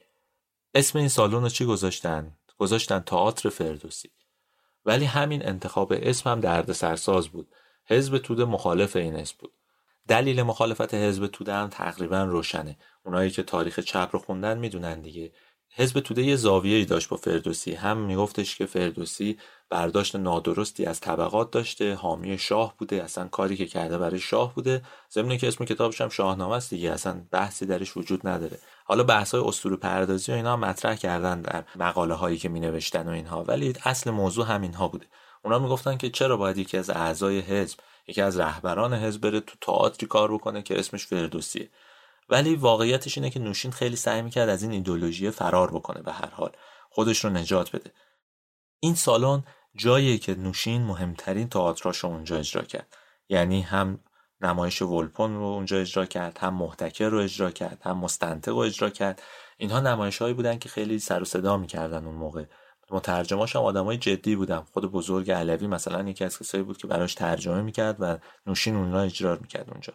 اسم این سالن رو چی گذاشتن؟ گذاشتن تئاتر فردوسی. ولی همین انتخاب اسم هم درد سرساز بود. حزب توده مخالف این اسم بود. دلیل مخالفت حزب توده هم تقریبا روشنه. اونایی که تاریخ چپ رو خوندن می‌دونن دیگه. حزب توده یه زاویه‌ای داشت با فردوسی. هم میگفتش که فردوسی برداشت نادرستی از طبقات داشته حامی شاه بوده اصلا کاری که کرده برای شاه بوده. ضمن که اسم کتابش هم شاهنامه است دیگه اصلا بحثی درش وجود نداره. حالا بحث های اسطوره پردازی و اینا مطرح کردن در مقاله هایی که می نوشتن و اینها. ولی اصل موضوع همینها بوده. اونا می‌گفتن که چرا باید یکی از اعضای حزب یکی از رهبران حزب بره تو تئاتری کار بکنه که اسمش فردوسیه. ولی واقعیتش اینه که نوشین خیلی سعی می‌کرد از این ایدولوژی فرار بکنه به هر حال. خودش رو نجات بده. این سالن جاییه که نوشین مهمترین تئاتراشو اونجا اجرا کرد. یعنی هم نمایش ولپون رو اونجا اجرا کرد هم محتکر رو اجرا کرد هم مستنطق رو اجرا کرد. اینها نمایش هایی بودن که خیلی سر و صدا می‌کردن اون موقع. مترجماش هم آدمای جدی بودن. خود بزرگ علوی مثلا یکی از کسایی بود که براش ترجمه می‌کرد و نوشین اون را اجرا می‌کرد اونجا.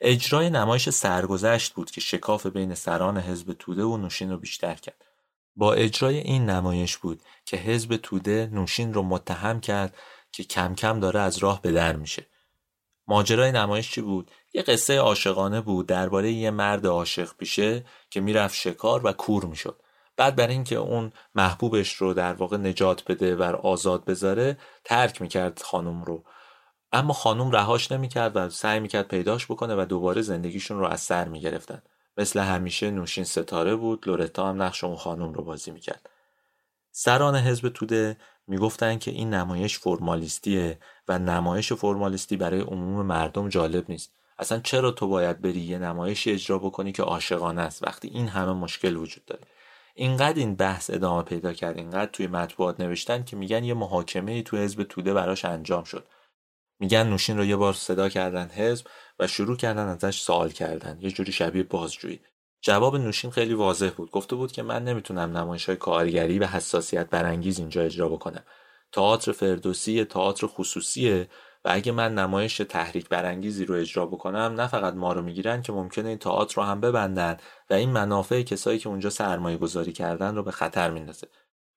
اجرای نمایش سرگذشت بود که شکاف بین سران حزب توده و نوشین رو بیشتر کرد. با اجرای این نمایش بود که حزب توده نوشین رو متهم کرد که کم کم داره از راه به در میشه. ماجرای نمایش چی بود؟ یه قصه عاشقانه بود درباره یه مرد عاشق پیشه که می‌رفت شکار و کور می‌شد. بعد برای اینکه اون محبوبش رو در واقع نجات بده و آزاد بذاره ترک می‌کرد خانم رو. اما خانم رهاش نمی‌کرد و سعی می‌کرد پیداش بکنه و دوباره زندگیشون رو از سر می‌گرفتن. مثل همیشه نوشین ستاره بود لورتا هم نقش اون خانم رو بازی می‌کرد. سران حزب توده می‌گفتن که این نمایش فرمالیستیه و نمایش فرمالیستی برای عموم مردم جالب نیست. اصلا چرا تو باید بری یه نمایشی اجرا بکنی که عاشقانه است وقتی این همه مشکل وجود داره؟ اینقدر این بحث ادامه پیدا کرد اینقدر توی مطبوعات نوشتن که میگن یه محاکمه توی حزب توده براش انجام شد. میگن نوشین رو یه بار صدا کردن حزب و شروع کردن ازش سوال کردن. یه جوری شبیه بازجویی. جواب نوشین خیلی واضح بود. گفته بود که من نمی‌تونم نمایش های کارگری و حساسیت برانگیز اینجا اجرا بکنم. تئاتر فردوسی تئاتر خصوصیه و اگه من نمایش تحریک برانگیزی رو اجرا بکنم نه فقط ما رو می‌گیرن که ممکنه این تئاتر رو هم ببندن و این منافع کسایی که اونجا سرمایه گذاری کردن رو به خطر میندازه.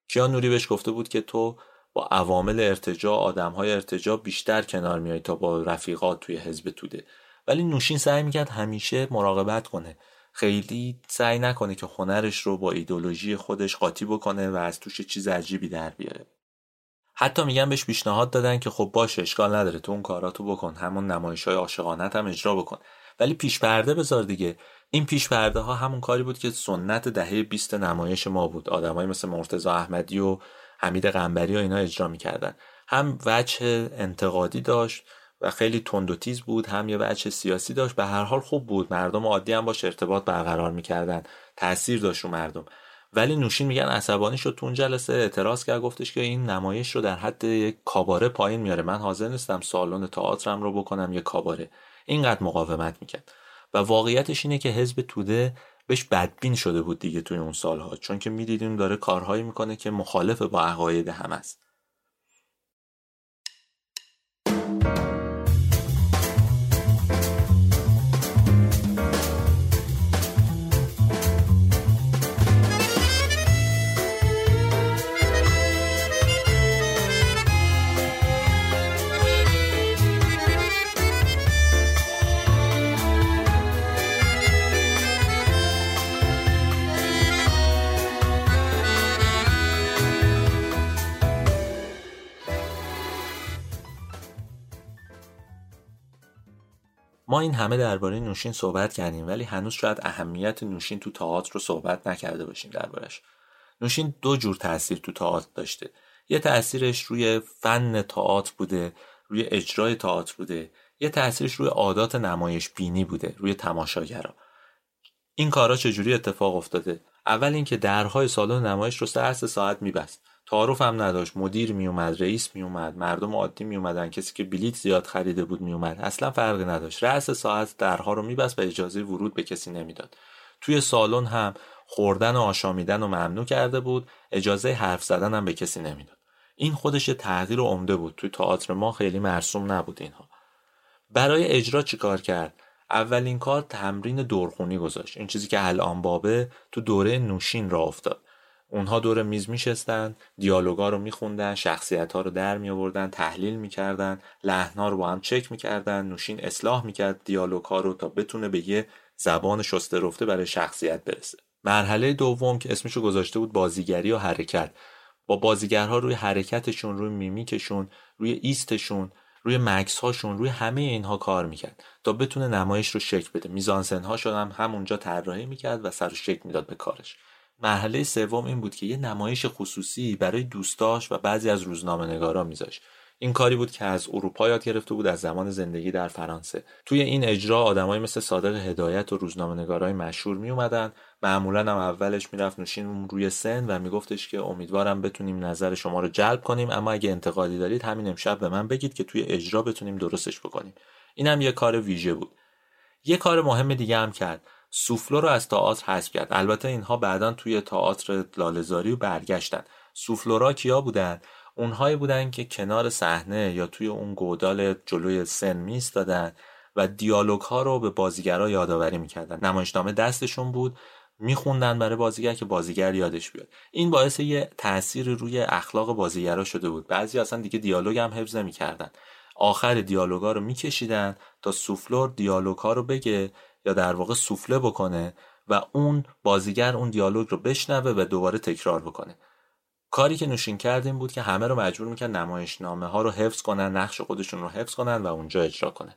کیان نوری بهش گفته بود که تو با عوامل ارتجاع آدمهای ارتجاع بیشتر کنار میای تا با رفیقات توی حزب توده. ولی نوشین سعی می‌کرد همیشه مراقبت کنه. خیلی سعی نکنه که هنرش رو با ایدولوژی خودش قاطی بکنه و از توش چیز عجیبی در بیاره. حتی میگن بهش پیشنهاد دادن که خب باشه اشکال نداره تو اون کاراتو بکن همون نمایش های عاشقانت هم اجرا بکن. ولی پیش پرده بذار دیگه. این پیش پرده ها همون کاری بود که سنت دهه 20 نمایش ما بود. آدمایی مثل مرتضی احمدی و حمید قنبری و اینا اجرا می‌کردن. هم وجه انتقادی داشت و خیلی تند و تیز بود هم یه وجه سیاسی داشت. به هر حال خوب بود. مردم عادی هم باش ارتباط برقرار می‌کردن. تاثیر داشت رو مردم. ولی نوشین میگن عصبانی شد. تو اون جلسه اعتراض کرد. گفتش که این نمایش رو در حد یک کاباره پایین میاره. من حاضر نیستم سالن تئاترم رو بکنم یه کاباره. اینقدر مقاومت می‌کرد. و واقعیتش اینه که حزب توده بهش بدبین شده بود دیگه توی اون سالها چون که می‌دیدیم داره کارهایی می‌کنه که مخالف با عقاید هم است. ما این همه درباره نوشین صحبت کردیم ولی هنوز شاید اهمیت نوشین تو تئاتر رو صحبت نکرده باشیم دربارش نوشین دو جور تاثیر تو تئاتر داشته. یه تاثیرش روی فن تئاتر بوده روی اجرای تئاتر بوده. یه تاثیرش روی عادات نمایش بینی بوده روی تماشاگرا. این کارا چجوری اتفاق افتاده؟ اول اینکه درهای سالن نمایش رو سه ساعت میبست. تعارف هم نداشت. مدیر میومد رئیس میومد مردم عادی میومدن. کسی که بلیت زیاد خریده بود میومد. اصلا فرقی نداشت. رأس ساعت درها رو میبست و اجازه ورود به کسی نمی‌داد. توی سالن هم خوردن و آشامیدن و ممنوع کرده بود. اجازه حرف زدن هم به کسی نمی‌داد. این خودش تغییر عمده بود. توی تئاتر ما خیلی مرسوم نبود اینها. برای اجرا چیکار کرد؟ اولین کار تمرین دورخونی گذاشت. این چیزی که الان بابه تو دوره نوشین را افتاد. اونها دور میز میشستن دیالوگا رو میخوندن شخصیت ها رو در می آوردن تحلیل می‌کردن لحنا رو با هم چک می‌کردن نوشین اصلاح می‌کرد دیالوگ ها رو تا بتونه به یه زبان شسته رفته برای شخصیت برسه. مرحله دوم که اسمشو گذاشته بود بازیگری و حرکت. با بازیگرها روی حرکتشون روی میمیکشون روی ایستشون روی مکس هاشون روی همه اینها کار می‌کرد تا بتونه نمایش رو شکل بده. میزانسن ها هم همونجا طراحی می‌کرد و سر و شکل می‌داد به کارش. مرحله سوم این بود که یه نمایش خصوصی برای دوستاش و بعضی از روزنامه نگارا میذاشت. این کاری بود که از اروپا یاد گرفته بود از زمان زندگی در فرانسه. توی این اجرا آدمایی مثل صادق هدایت و روزنامه نگارای مشهور می اومدن معمولا هم اولش می‌رفت نوشین روی سن و میگفتش که امیدوارم بتونیم نظر شما رو جلب کنیم اما اگه انتقادی دارید همین امشب به من بگید که توی اجرا بتونیم درستش بکنیم. اینم یه کار ویژه بود. یه کار مهم دیگه هم کرد. سوفلو رو از تئاتر حذف کرد. البته اینها بعدا توی تئاتر لالزاری برگشتن. سوفلورا کیا بودن؟ اونهایی بودن که کنار صحنه یا توی اون گودال جلوی سن میستادن و دیالوگ ها رو به بازیگرا یادآوری می‌کردن. نمایشنامه دستشون بود میخوندن برای بازیگر که بازیگر یادش بیاد. این باعث یه تاثیر روی اخلاق بازیگرا شده بود. بعضی اصلا دیگه دیالوگ هم حفظ نمی‌کردن. آخر دیالوگا رو میکشیدن تا سوفلور دیالوگ ها رو بگه یا در واقع سوفله بکنه و اون بازیگر اون دیالوگ رو بشنوه و دوباره تکرار بکنه. کاری که نوشین کرد این بود که همه رو مجبور می‌کرد نمایشنامه ها رو حفظ کنن نقش خودشون رو حفظ کنن و اونجا اجرا کنن.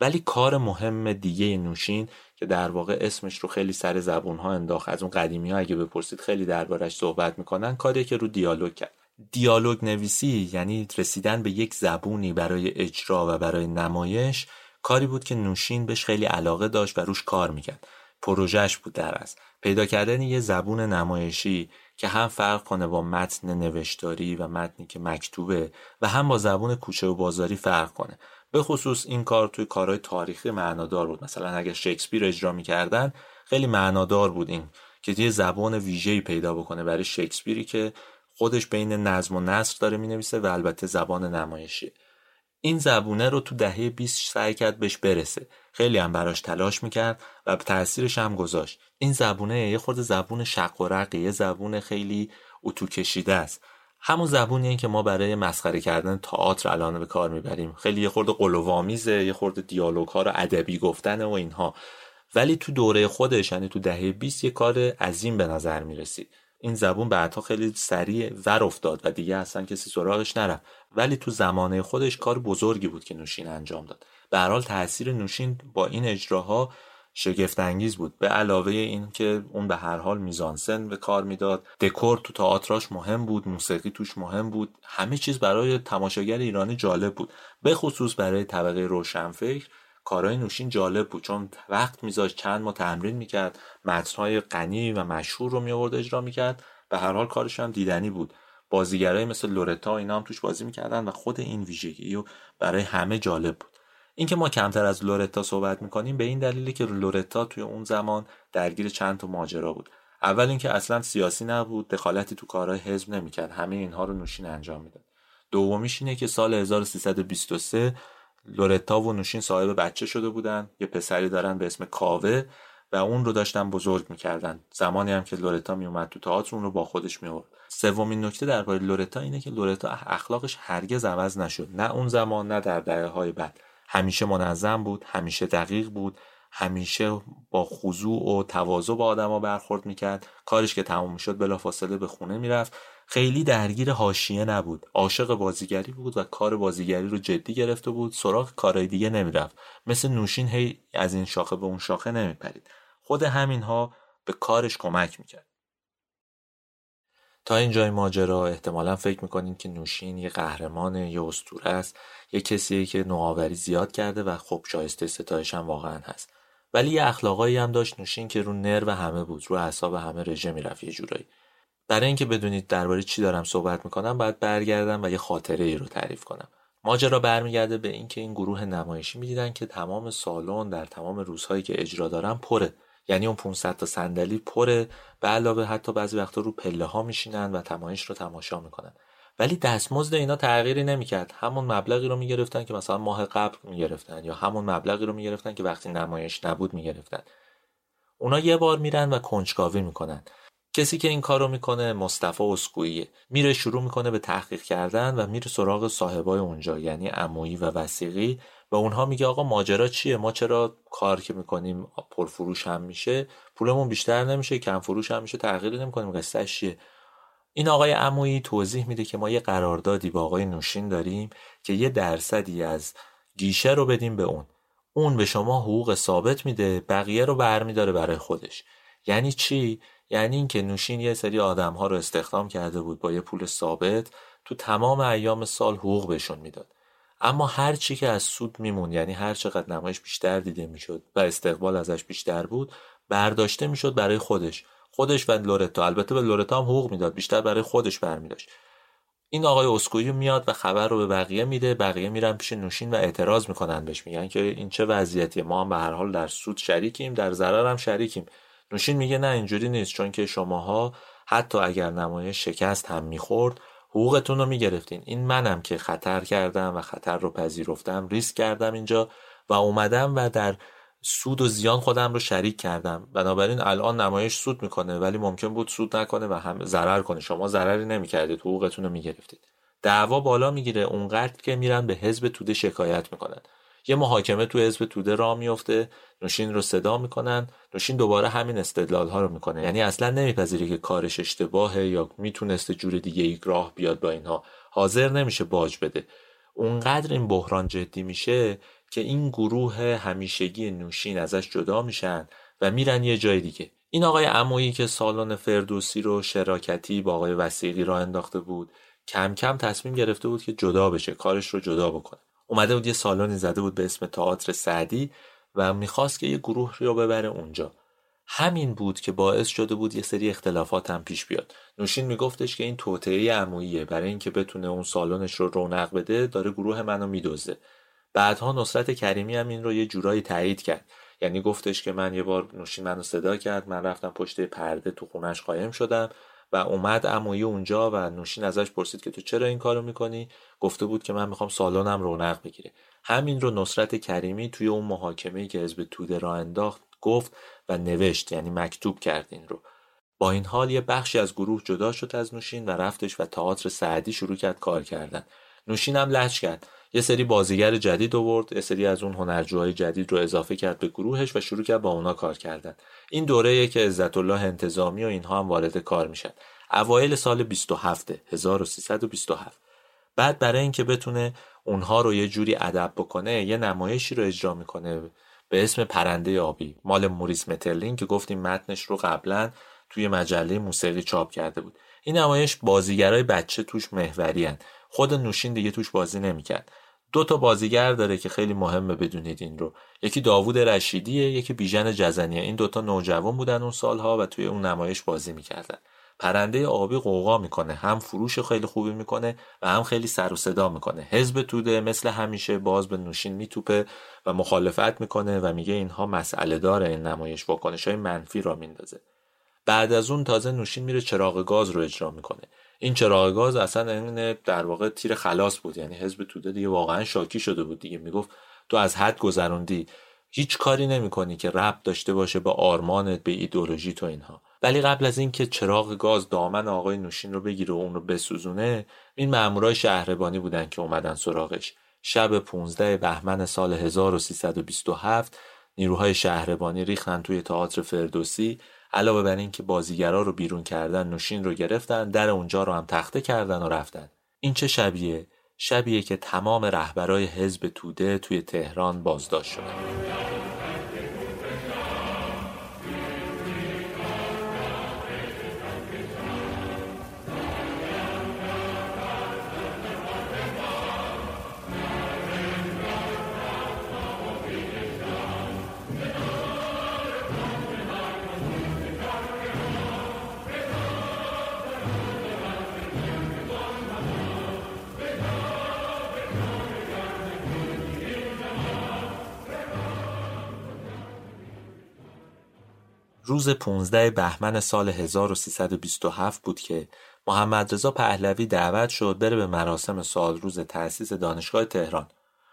ولی کار مهم دیگه نوشین که در واقع اسمش رو خیلی سر زبون ها انداخت از اون قدیمی ها اگه بپرسید خیلی دربارش صحبت می‌کنن کاری که رو دیالوگ کرد. دیالوگ نویسی یعنی رسیدن به یک زبونی برای اجرا و برای نمایش کاری بود که نوشین بهش خیلی علاقه داشت و روش کار می‌کرد. پروژهش بود در از پیدا کردن یه زبون نمایشی که هم فرق کنه با متن نوشتاری و متنی که مکتوبه و هم با زبون کوچه و بازاری فرق کنه. به خصوص این کار توی کارهای تاریخی معنادار بود. مثلا اگر شکسپیر اجرا می‌کردن خیلی معنادار بود این که یه زبان ویژه‌ای پیدا بکنه برای شکسپیری که خودش بین نظم و نصر داره می‌نویسه و البته زبان نمایشی این زبونه رو تو دهه 20 سعی کرد بهش برسه. خیلی هم براش تلاش می‌کرد و تاثیرش هم گذاشت. این زبونه یه خورده زبون شق و رقی یه زبون خیلی اتو کشیده است. همون زبونیه که ما برای مسخره کردن تئاتر الان به کار می‌بریم. خیلی یه خورده قلوامیزه یه خورده دیالوگ ها رو ادبی گفتن و اینها. ولی تو دوره خودش یعنی تو دهه 20 یه کار عظیم به نظر می‌رسید. این زبون بعدها خیلی سریع ور افتاد و دیگه اصلا کسی سراغش نرفت. ولی تو زمانه خودش کار بزرگی بود که نوشین انجام داد. به حال تاثیر نوشین با این اجراها شگفت انگیز بود. به علاوه این که اون به هر حال میزانسن به کار می‌داد. دکور تو تئاتراش مهم بود موسیقی توش مهم بود. همه چیز برای تماشاگر ایرانی جالب بود. به خصوص برای طبقه روشنفکر کارهای نوشین جالب بود. چون وقت میذاشت چند ما تمرین می‌کرد متنهای غنی و مشهور رو میآورد اجرا می‌کرد. به هر حال کارش هم دیدنی بود. بازیگرای مثل لورتا اینا هم توش بازی می‌کردن و خود این ویژگی و برای همه جالب بود. اینکه ما کمتر از لورتا صحبت می‌کنیم به این دلیلی که لورتا توی اون زمان درگیر چند تا ماجرا بود. اول اینکه اصلا سیاسی نبود دخالتی تو کارهای حزب نمی‌کرد. همه اینها رو نوشین انجام می‌داد. دومیش اینه که سال 1323 لورتا و نوشین صاحب بچه شده بودن. یه پسری دارن به اسم کاوه و اون رو داشتن بزرگ می‌کردن. زمانی هم که لورتا میومد تو تئاتر اون رو با خودش میورد سومین نکته درباره لورتا اینه که لورتا اخلاقش هرگز عوض نشد. نه اون زمان نه در دهه های بعد. همیشه منظم بود همیشه دقیق بود همیشه با خضوع و تواضع با آدما برخورد می‌کرد. کارش که تموم شد بلافاصله به خونه می‌رفت. خیلی درگیر حاشیه نبود. عاشق بازیگری بود و کار بازیگری رو جدی گرفته بود. سراغ کارهای دیگه نمی‌رفت. مثل نوشین هی از این شاخه به اون شاخه نمیپرید. خود همینها به کارش کمک می‌کرد. تا اینجای ماجرا احتمالا فکر می‌کنین که نوشین یه قهرمان یه استوره است یه کسیه که نوآوری زیاد کرده و خب شایسته ستایش هم واقعا هست. ولی یه اخلاقایی هم داشت نوشین که رو نرو همه بود رو اعصاب همه رژه می‌رفت یه جورایی. برای اینکه بدونید درباره چی دارم صحبت می‌کنم باید برگردم و یه خاطره ای رو تعریف کنم. ماجرا برمیگرده به اینکه این گروه نمایشی می‌دیدن که تمام سالن در تمام روزهایی که اجرا دارن پره. یعنی اون 500 تا صندلی پره به علاوه حتی بعضی وقتا رو پله ها میشینن و تمایش رو تماشا می‌کنن. ولی دستمزد اینا تغییری نمی‌کرد. همون مبلغی رو می‌گرفتن که مثلا ماه قبل می‌گرفتن یا همون مبلغی رو می‌گرفتن که وقتی نمایش نبود می‌گرفتن. اونا یه بار میرن و کنجکاوی می‌کنن. کسی که این کارو می‌کنه مصطفی اسکویه میره شروع می‌کنه به تحقیق کردن و میره سراغ صاحبای اونجا یعنی عمویی و وسیقی. و اونها میگه آقا ماجرا چیه؟ ما چرا کار که می‌کنیم پرفروش هم میشه پولمون بیشتر نمیشه کم فروش هم میشه تغییری نمی‌کنیم. قصه چیه؟ این آقای عمویی توضیح میده که ما یه قراردادی با آقای نوشین داریم که یه درصدی از گیشه رو بدیم به اون. اون به شما حقوق ثابت میده بقیه رو برمیداره برای خودش. یعنی چی؟ یعنی اینکه نوشین یه سری آدم ها رو استخدام کرده بود با یه پول ثابت تو تمام ایام سال حقوق بهشون می‌داد. اما هر چی که از سود میمون یعنی هر چقدر نمایش بیشتر دیده می‌شد و استقبال ازش بیشتر بود برداشته می‌شد برای خودش. خودش و لورتا. البته به لورتا هم حقوق می‌داد بیشتر برای خودش برمیداشت. این آقای اسکویی میاد و خبر رو به بقیه میده. بقیه میرن پیش نوشین و اعتراض می‌کنن بهش. میگن که این چه وضعیتیه؟ ما هم به هر حال در سود شریکیم در ضرر هم شریکیم. نوشین میگه نه اینجوری نیست چون که شماها حتی اگر نمایش شکست هم می‌خورد حقوقتون رو می‌گرفتین. این منم که خطر کردم و خطر رو پذیرفتم ریسک کردم اینجا و اومدم و در سود و زیان خودم رو شریک کردم. بنابراین الان نمایش سود می‌کنه ولی ممکن بود سود نکنه و هم ضرر کنه. شما ضرری نمی‌کردید حقوقتون رو می‌گرفتید. دعوا بالا می‌گیره اونقدر که میرن به حزب توده شکایت می‌کنن. یه محاکمه تو حزب توده را میفته نوشین رو صدا می‌کنن نوشین دوباره همین استدلال ها رو می‌کنه. یعنی اصلا نمیپذیره که کارش اشتباهه یا می‌تونسته جور دیگه یک راه بیاد با اینها. حاضر نمیشه باج بده. اونقدر این بحران جدی میشه که این گروه همیشگی نوشین ازش جدا میشن و میرن یه جای دیگه. این آقای عمویی که سالن فردوسی رو شراکتی با آقای وسیقی را انداخته بود کم کم تصمیم گرفته بود که جدا بشه کارش رو جدا بکنه. اومده بود یه سالنی زده بود به اسم تئاتر سعدی و می‌خواست که یه گروه رو ببره اونجا. همین بود که باعث شده بود یه سری اختلافات هم پیش بیاد. نوشین میگفتش که این توطعه عموییه. برای اینکه بتونه اون سالنش رو رونق بده داره گروه منو میدوزه بعدها نصرت کریمی هم این رو یه جورایی تایید کرد. یعنی گفتش که من یه بار نوشین منو صدا کرد. من رفتم پشت پرده تو خونش قایم شدم. و اومد عمویی اونجا و نوشین ازش پرسید که تو چرا این کارو می‌کنی؟ گفته بود که من می‌خوام سالنم رونق بگیره. همین رو نصرت کریمی توی اون محاکمه که حزب توده را انداخت گفت و نوشت یعنی مکتوب کرد این رو. با این حال یه بخشی از گروه جدا شد از نوشین و رفتش و تئاتر سعدی شروع کرد کار کردن. نوشین هم لج کرد. یه سری بازیگر جدید آورد یه سری از اون هنرجوهای جدید رو اضافه کرد به گروهش و شروع کرد با اونا کار کردن. این دوره که عزت الله انتظامی و اینها هم وارد کار میشن. اوایل سال 27 1327 بعد برای اینکه بتونه اونها رو یه جوری ادب بکنه یه نمایشی رو اجرا می‌کنه به اسم پرنده آبی. مال موریس مترلین که گفتیم متنش رو قبلا توی مجله موسیقی چاپ کرده بود. این نمایش بازیگرای بچه توش محوری. خود نوشین دیگه توش بازی نمی‌کرد. دو تا بازیگر داره که خیلی مهمه بدونید این رو. یکی داوود رشیدیه یکی بیژن جزنیه. این دوتا نوجوان بودن اون سالها و توی اون نمایش بازی می‌کردن. پرنده آبی قوقا می‌کنه. هم فروش خیلی خوبی می‌کنه و هم خیلی سر و صدا می‌کنه. حزب توده مثل همیشه باز به نوشین میتوپه و مخالفت می‌کنه و میگه اینها مسئله داره این نمایش واکنش های منفی را میندازه. بعد از اون تازه نوشین میره چراغ گاز رو اجرا می‌کنه. این چراغ گاز اصلا این در واقع تیر خلاص بود. یعنی حزب توده دیگه واقعا شاکی شده بود دیگه. می‌گفت تو از حد گذروندی. هیچ کاری نمی‌کنی که ربط داشته باشه با آرمانت به ایدولوژی تو اینها. ولی قبل از اینکه چراغ گاز دامن آقای نوشین رو بگیره و اون رو بسوزونه این مامورای شهربانی بودن که اومدن سراغش. شب 15 بهمن سال 1327 نیروهای شهربانی ریختن توی تئاتر فردوسی. علاوه بر اینکه بازیگرا رو بیرون کردن نوشین رو گرفتن در اونجا رو هم تخته کردن و رفتن. این چه شبیه؟ شبیه که تمام رهبرای حزب توده توی تهران بازداشت شدن. روز 15 بهمن سال 1327 بود که محمد رضا پهلوی دعوت شد بره به مراسم سال روز تأسیس دانشگاه تهران.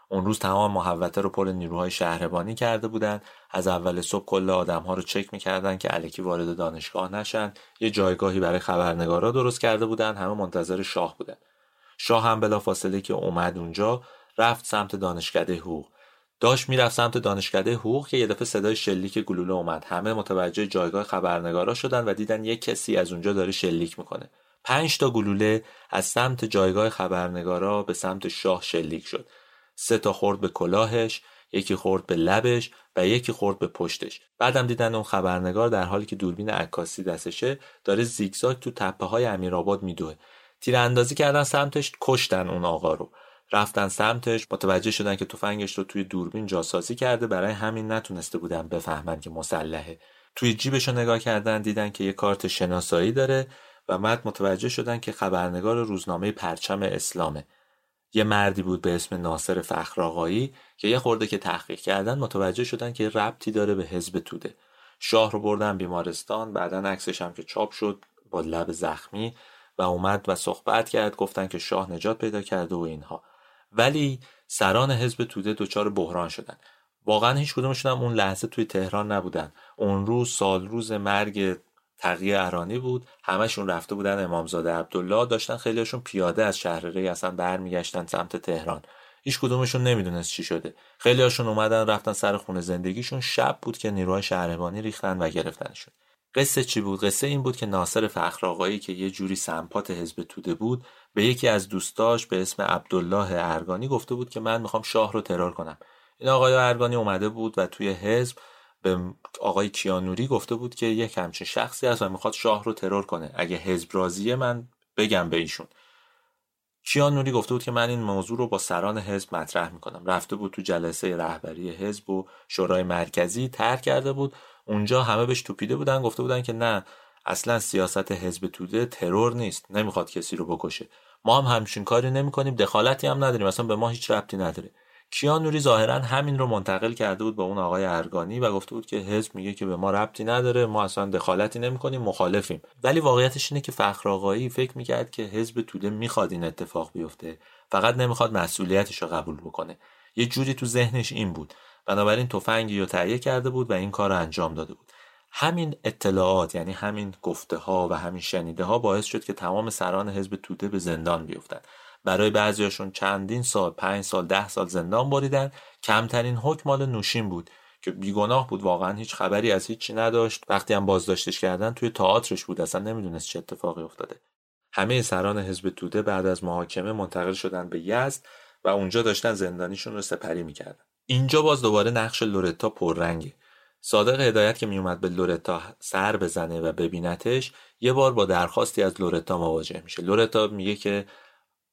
اون روز تمام محوطه رو پر نیروهای شهربانی کرده بودند. از اول صبح کل آدمها رو چک می‌کردن که علکی وارد دانشگاه نشن. یه جایگاهی برای خبرنگارا درست کرده بودن. همه منتظر شاه بودن. شاه هم بلافاصله که اومد اونجا رفت سمت دانشکده حقوق. داشت می‌رفت سمت دانشکده حقوق که یه دفعه صدای شلیک گلوله اومد. همه متوجه جایگاه خبرنگارا شدن و دیدن یک کسی از اونجا داره شلیک می‌کنه. پنج تا گلوله از سمت جایگاه خبرنگارا به سمت شاه شلیک شد. سه تا خورد به کلاهش یکی خورد به لبش و یکی خورد به پشتش. بعدم دیدن اون خبرنگار در حالی که دوربین عکاسی دستشه داره زیگزاگ تو تپه های امیرآباد میدوه. تیراندازی کردن سمتش کشتن اون آقا رو. رفتن سمتش متوجه شدن که تفنگش رو توی دوربین جاسازی کرده برای همین نتونسته بودن بفهمن که مسلحه. توی جیبش رو نگاه کردن دیدن که یه کارت شناسایی داره و بعد متوجه شدن که خبرنگار روزنامه پرچم اسلامه. یه مردی بود به اسم ناصر فخرآقایی که یه خورده که تحقیق کردن متوجه شدن که ربطی داره به حزب توده. شاه رو بردن بیمارستان بعدا عکسش هم که چاپ شد با لب زخمی و اومد و صحبت کرد گفتن که شاه نجات پیدا کرده و اینها. ولی سران حزب توده دچار بحران شدن. واقعا هیچ کدومشون هم اون لحظه توی تهران نبودن. اون روز سال روز مرگ تقیه ارانی بود. همشون رفته بودن امامزاده عبدالله. داشتن خیلیشون پیاده از شهر ری اصلا برمیگشتن سمت تهران. هیچ کدومشون نمی‌دونست چی شده. خیلی هاشون اومدن رفتن سر خونه زندگیشون. شب بود که نیروهای شهربانی ریختن و گرفتنشون. قصه چی بود؟ قصه این بود که ناصر فخرآقایی که یه جوری سمپات حزب توده بود به یکی از دوستاش به اسم عبدالله ارگانی گفته بود که من می‌خوام شاه رو ترور کنم. این آقای ارگانی اومده بود و توی حزب به آقای کیانوری گفته بود که یک همچین شخصی هست و می‌خواد شاه رو ترور کنه. اگه حزب راضیه من بگم به ایشون. کیانوری گفته بود که من این موضوع رو با سران حزب مطرح می‌کنم. رفته بود تو جلسه رهبری حزب و شورای مرکزی طرح کرده بود. اونجا همه بهش توپیده بودن گفته بودن که نه اصلا سیاست حزب توده ترور نیست نمی‌خواد کسی رو بکشه. ما هم همچین کاری نمی‌کنیم دخالتی هم نداریم اصلا به ما هیچ ربطی نداره. کیانوری ظاهرا همین رو منتقل کرده بود به اون آقای ارگانی و گفته بود که حزب میگه که به ما ربطی نداره ما اصلا دخالتی نمی‌کنیم مخالفیم. ولی واقعیتش اینه که فخر آقایی فکر می‌کرد که حزب توده می‌خواد این اتفاق بیفته. فقط نمی‌خواد مسئولیتش رو قبول بکنه. یه جوری تو ذهنش این بود. بنابراین تفنگی رو تهیه کرده بود و این کار رو انجام داده بود. همین اطلاعات یعنی همین گفته ها و همین شنیده ها باعث شد که تمام سران حزب توده به زندان بیفتند. برای بعضیاشون چندین سال پنج سال ده سال زندان بریدن. کمترین حکم مال نوشین بود که بیگناه بود. واقعا هیچ خبری از هیچی نداشت. وقتی هم بازداشتش کردن توی تئاترش بود. اصلا نمی‌دونست چه اتفاقی افتاده. همه سران حزب توده بعد از محاکمه منتقل شدن به یزد و اونجا داشتن زندانیشون رو سپری می‌کردن. اینجا باز دوباره نقش لورتا پررنگه. صادق هدایت که میومد به لورتا سر بزنه و ببینتش یه بار با درخواستی از لورتا مواجه میشه. لورتا میگه که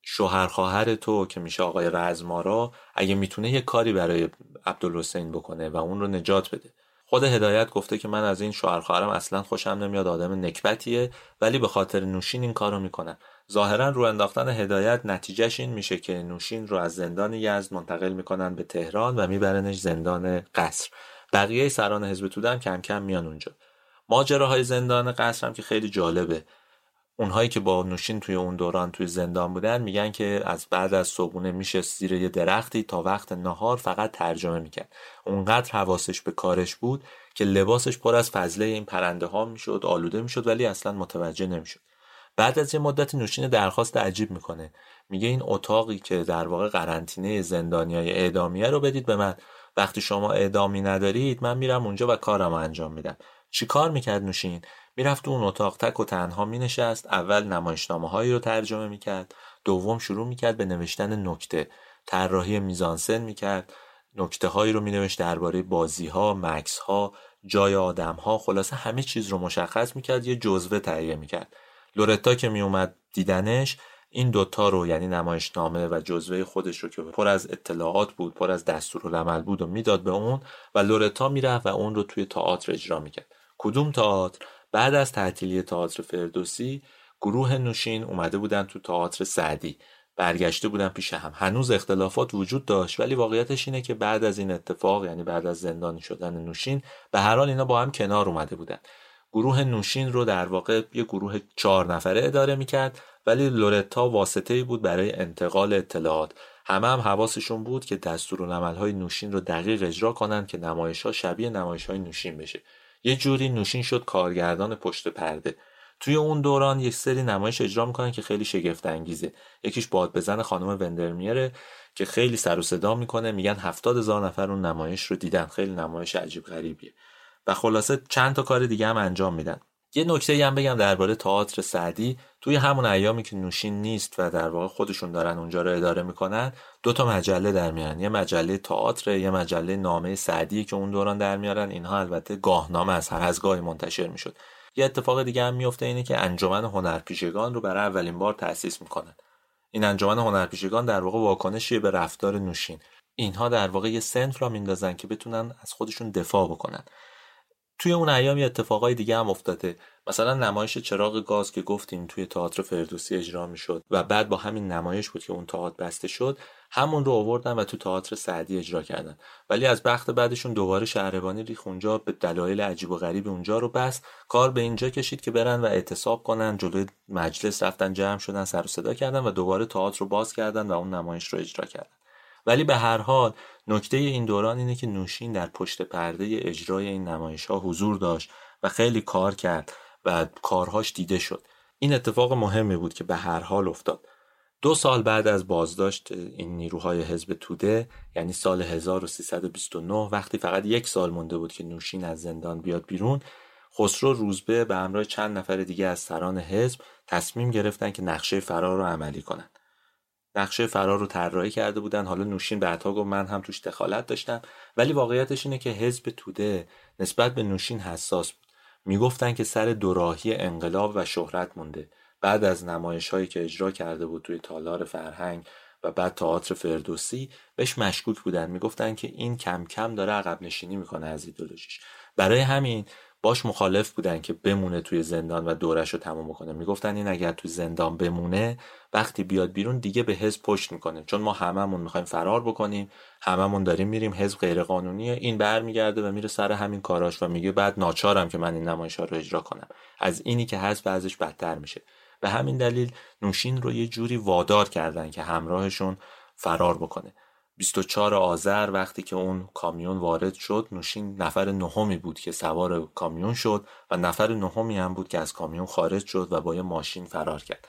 شوهر خواهر تو که میشه آقای رزم‌آرا اگه می‌تونه یه کاری برای عبدالحسین بکنه و اون رو نجات بده. خود هدایت گفته که من از این شوهر خواهرم اصلا خوشم نمیاد آدم نکبتیه ولی به خاطر نوشین این کارو می‌کنم ظاهرا رو انداختن هدایت نتیجهش این میشه که نوشین رو از زندان یزد منتقل می‌کنن به تهران و میبرنش زندان قصر. بقیه سران حزب توده کم کم میان اونجا. ماجراهای زندان قصر هم که خیلی جالبه. اونهایی که با نوشین توی اون دوران توی زندان بودن میگن که از بعد از صبحونه میشه زیر یه درختی تا وقت نهار فقط ترجمه می‌کرد. اونقدر حواسش به کارش بود که لباسش پر از فضله این پرنده ها می‌شد آلوده می‌شد ولی اصلا متوجه نمی‌شد. بعد از یه مدت نوشین درخواست عجیب می‌کنه. میگه این اتاقی که در واقع قرنطینه زندانیای اعدامیه رو بدید به من. وقتی شما اعدامی ندارید من میرم اونجا و کارم انجام میدم. چی کار می‌کرد نوشین؟ می‌رفت اون اتاق تک و تنها می نشست اول نمایشنامه هایی رو ترجمه می کرد دوم شروع می کرد به نوشتن نکته. طراحی میزانسن می کرد نکته هایی رو می نوشت درباره بازی ها مکس ها جای آدم ها خلاصه همه چیز رو مشخص می کرد یه جزوه تهیه می کرد لورتا که می اومد دیدنش این دوتا رو یعنی نمایشنامه و جزوه خودش رو که پر از اطلاعات بود پر از دستورالعمل بود و می‌داد به اون و لورتا می‌رفت و اون رو توی تئاتر اجرا می‌کرد. کدوم تئاتر؟ بعد از تعطیلی تئاتر فردوسی گروه نوشین اومده بودن تو تئاتر سعدی. برگشته بودن پیش هم. هنوز اختلافات وجود داشت ولی واقعیتش اینه که بعد از این اتفاق یعنی بعد از زندانی شدن نوشین به هر حال اینا با هم کنار اومده بودن. گروه نوشین رو در واقع یه گروه چهار نفره اداره می‌کرد. ولی لورتا واسطه بود برای انتقال اطلاعات. همه هم حواسشون بود که های نوشین رو دقیق اجرا کنند که نمایش ها شبیه نمایش های نوشین بشه. یه جوری نوشین شد کارگردان پشت پرده. توی اون دوران یک سری نمایش اجرا می‌کنن که خیلی شگفت انگیزه یکیش باد بزن خانم وندرمیره که خیلی سر و صدا می‌کنه میگن هفتاد هزار نفر اون نمایش رو دیدن. خیلی نمایش عجیب غریبیه. و خلاصه چند تا کار دیگه هم انجام میدن. یه نکته هم بگم درباره تئاتر سعدی. توی همون ایامی که نوشین نیست و در واقع خودشون دارن اونجا رو اداره می‌کنن دو تا مجله در میارن. یه مجله تئاتر یه مجله نامه سعدی که اون دوران در میارن. اینها البته گاهنامه از هر از گاهی منتشر می‌شد. یه اتفاق دیگه هم میفته اینه که انجمن هنرپیشگان رو برای اولین بار تأسیس می‌کنن. این انجمن هنرپیشگان در واقع واکنشی به رفتار نوشین. اینها در واقع یه سنف را میندازن که بتونن از خودشون دفاع بکنن. توی اون ایام یه اتفاقای دیگه هم افتاده. مثلا نمایش چراغ گاز که گفتیم توی تئاتر فردوسی اجرا می‌شد و بعد با همین نمایش بود که اون تئاتر بسته شد همون رو آوردن و تو تئاتر سعدی اجرا کردن. ولی از بخت بعدشون دوباره شهربانی ریخ اونجا به دلایل عجیب و غریب اونجا رو بست. کار به اینجا کشید که برن و اعتصاب کنن جلوی مجلس رفتن جمع شدن سر و صدا کردن و دوباره تئاتر رو باز کردن و اون نمایش رو اجرا کردن. ولی به هر حال نکته این دوران اینه که نوشین در پشت پرده اجرای این نمایش ها حضور داشت و خیلی کار کرد و کارهاش دیده شد. این اتفاق مهمی بود که به هر حال افتاد. دو سال بعد از بازداشت این نیروهای حزب توده یعنی سال 1329 وقتی فقط یک سال مونده بود که نوشین از زندان بیاد بیرون خسرو روزبه به همراه چند نفر دیگه از سران حزب تصمیم گرفتن که نقشه فرار رو عملی کنن. نقشه فرار رو طراحی کرده بودن. حالا نوشین بعدها گفت من هم توش دخالت داشتم. ولی واقعیتش اینه که حزب توده نسبت به نوشین حساس بود. می‌گفتن که سر دوراهی انقلاب و شهرت مونده. بعد از نمایش هایی که اجرا کرده بود توی تالار فرهنگ و بعد تئاتر فردوسی بهش مشکوک بودن. می‌گفتن که این کم کم داره عقب نشینی می‌کنه از ایدولوژیش. برای همین باش مخالف بودن که بمونه توی زندان و دورش رو تموم کنه می‌گفتن این اگر توی زندان بمونه وقتی بیاد بیرون دیگه به حزب پشت می‌کنه. چون ما هممون می‌خوایم فرار بکنیم هممون داریم میریم حزب غیر قانونیه این برمیگرده و میره سر همین کاراش و میگه بعد ناچارم که من این نمایش رو اجرا کنم. از اینی که حزب ازش بدتر میشه. به همین دلیل نوشین رو یه جوری وادار کردن که همراهشون فرار بکنه. 24 آذر وقتی که اون کامیون وارد شد نوشین نفر نهمی بود که سوار کامیون شد و نفر نهمی هم بود که از کامیون خارج شد و با یه ماشین فرار کرد.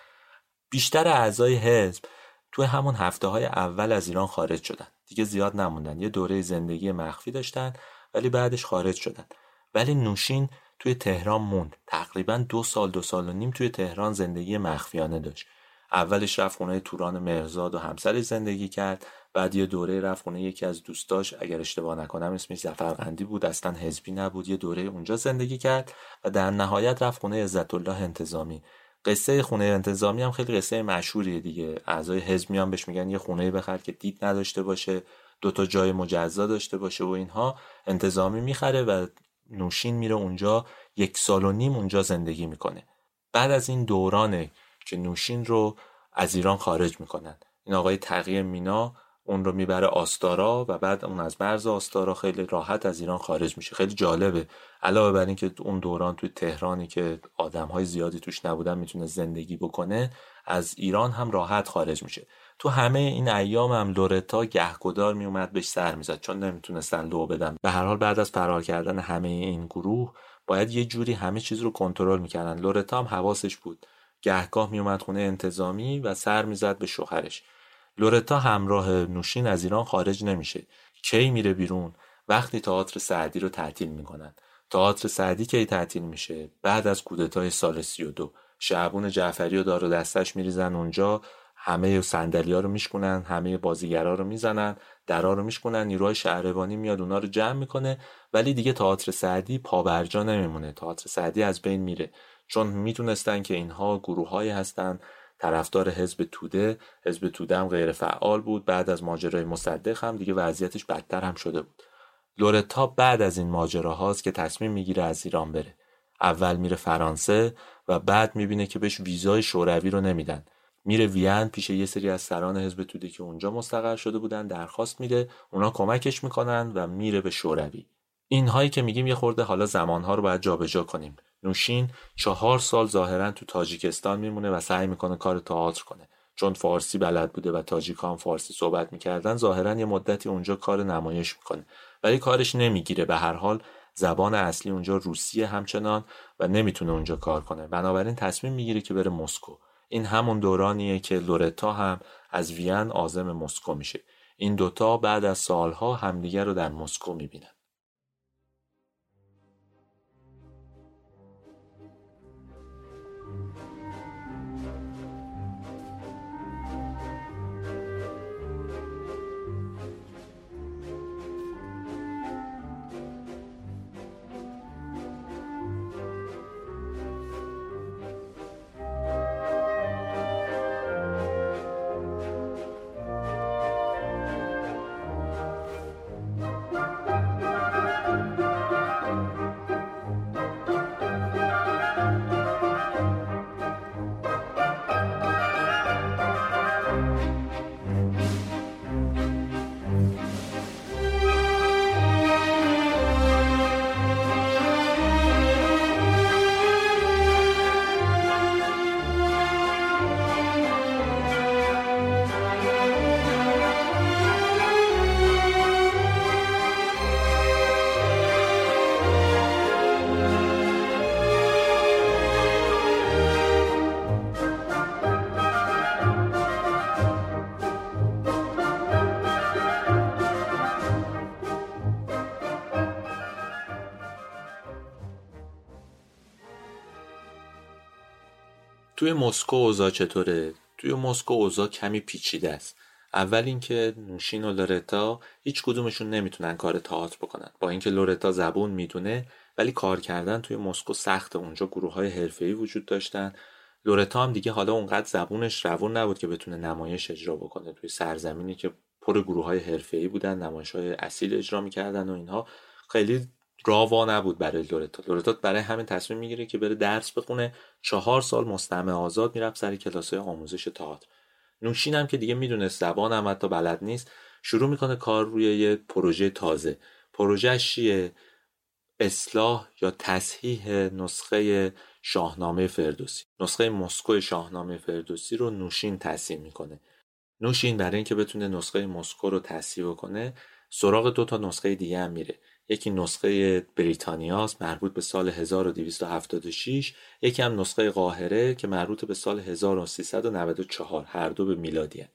بیشتر اعضای حزب توی همون هفته های اول از ایران خارج شدن. دیگه زیاد نموندن. یه دوره زندگی مخفی داشتن ولی بعدش خارج شدن. ولی نوشین توی تهران موند. تقریبا دو سال دو سال و نیم توی تهران زندگی مخفیانه داشت. اولش رفت خونه توران مرزاد و همسرش زندگی کرد. بعد یه دوره رفت خونه یکی از دوستاش. اگر اشتباه نکنم اسمش زفرقندی بود. اصلا حزبی نبود. یه دوره اونجا زندگی کرد و در نهایت رفت خونه عزت الله انتظامی. قصه خونه انتظامی هم خیلی قصه مشهوریه دیگه. اعضای حزب میان بهش میگن یه خونه بخر که دید نداشته باشه. دو تا جای مجزا داشته باشه و اینها. انتظامی می‌خره و نوشین میره اونجا. یک سال و نیم اونجا زندگی می‌کنه. بعد از این دورانه که نوشین رو از ایران خارج می‌کنن. این آقای تقیه مینا اون رو می‌بره آستارا و بعد اون از مرز آستارا خیلی راحت از ایران خارج میشه. خیلی جالبه. علاوه بر اینکه اون دوران توی تهرانی که آدم های زیادی توش نبودن می‌تونه زندگی بکنه از ایران هم راحت خارج میشه. تو همه این ایام هم لورتا گهگدار میومد بهش سر می‌زد. چون نمی‌تونستن لو بدن. به هر حال بعد از فرار کردن همه این گروه باید یه جوری همه چیز رو کنترل می‌کردن. لورتا هم حواسش بود. گهگاه میومد خونه انتظامی و سر می‌زد به شوهرش. لورتا همراه نوشین از ایران خارج نمیشه. کی میره بیرون؟ وقتی تئاتر سعدی رو تعطیل می‌کنن. تئاتر سعدی کی تعطیل میشه؟ بعد از کودتای سال 32 شعبون جعفری و دار و دستش میریزن اونجا. همه صندلی رو میشکنن همه بازیگرا رو می‌زنن درا رو میشکنن نیروهای شهربانی میاد اونا رو جمع می‌کنه. ولی دیگه تئاتر سعدی پابرجا نمیمونه. تئاتر سعدی از بین میره. چون می‌تونستن که اینها گروههایی هستن طرفدار حزب توده حزب توده هم غیر فعال بود. بعد از ماجرای مصدق هم دیگه وضعیتش بدتر هم شده بود. لورتا بعد از این ماجراهاست که تصمیم می‌گیره از ایران بره. اول میره فرانسه و بعد می‌بینه که بهش ویزای شوروی رو نمیدن. میره وین پیش یه سری از سران حزب توده که اونجا مستقر شده بودن درخواست میده اونا کمکش می‌کنن و میره به شوروی. اینهایی که میگیم یه خورده حالا زمانها رو باید جابجا کنیم. نوشین چهار سال ظاهرا تو تاجیکستان میمونه و سعی می‌کنه کار تئاتر کنه. چون فارسی بلد بوده و تاجیکان فارسی صحبت می‌کردن ظاهرا یه مدتی اونجا کار نمایش می‌کنه. ولی کارش نمی‌گیره. به هر حال زبان اصلی اونجا روسیه همچنان و نمی‌تونه اونجا کار کنه. بنابراین تصمیم می‌گیره که بره مسکو. این همون دورانیه که لورتا هم از وین آزم مسکو میشه. این دوتا بعد از سالها همدیگر رو در مسکو می‌بینن. توی مسکو اوضاع چطوره؟ توی مسکو اوضاع کمی پیچیده است. اول اینکه نوشین و لورتا هیچ کدومشون نمی‌تونن کار تئاتر بکنن. با اینکه لورتا زبون می‌دونه ولی کار کردن توی مسکو سخت اونجا گروه های حرفه‌ای وجود داشتن. لورتا هم دیگه حالا اونقدر زبونش روون نبود که بتونه نمایش اجرا بکنه. توی سرزمینی که پر گروه های حرفه‌ای بودن نمایش های اصیل اجرا می‌کردن و اینها. خیلی روا نبود برای لورتا لورتا برای همین تصمیم می‌گیره که بره درس بخونه چهار سال مستمع آزاد می‌رفت سر کلاس آموزش تئاتر. نوشین هم که دیگه می‌دونست زبان هم حتی بلد نیست شروع می‌کنه کار روی یه پروژه تازه. پروژه چیه؟ اصلاح یا تصحیح نسخه شاهنامه فردوسی. نسخه مسکو شاهنامه فردوسی رو نوشین تصحیح می‌کنه. نوشین برای اینکه بتونه نسخه مسکو رو تصحیح کنه سراغ دو تا نسخه دیگه هم میره. یکی نسخه بریتانیاست مربوط به سال 1276 یکی هم نسخه قاهره که مربوط به سال 1394 هر دو به میلادی هن.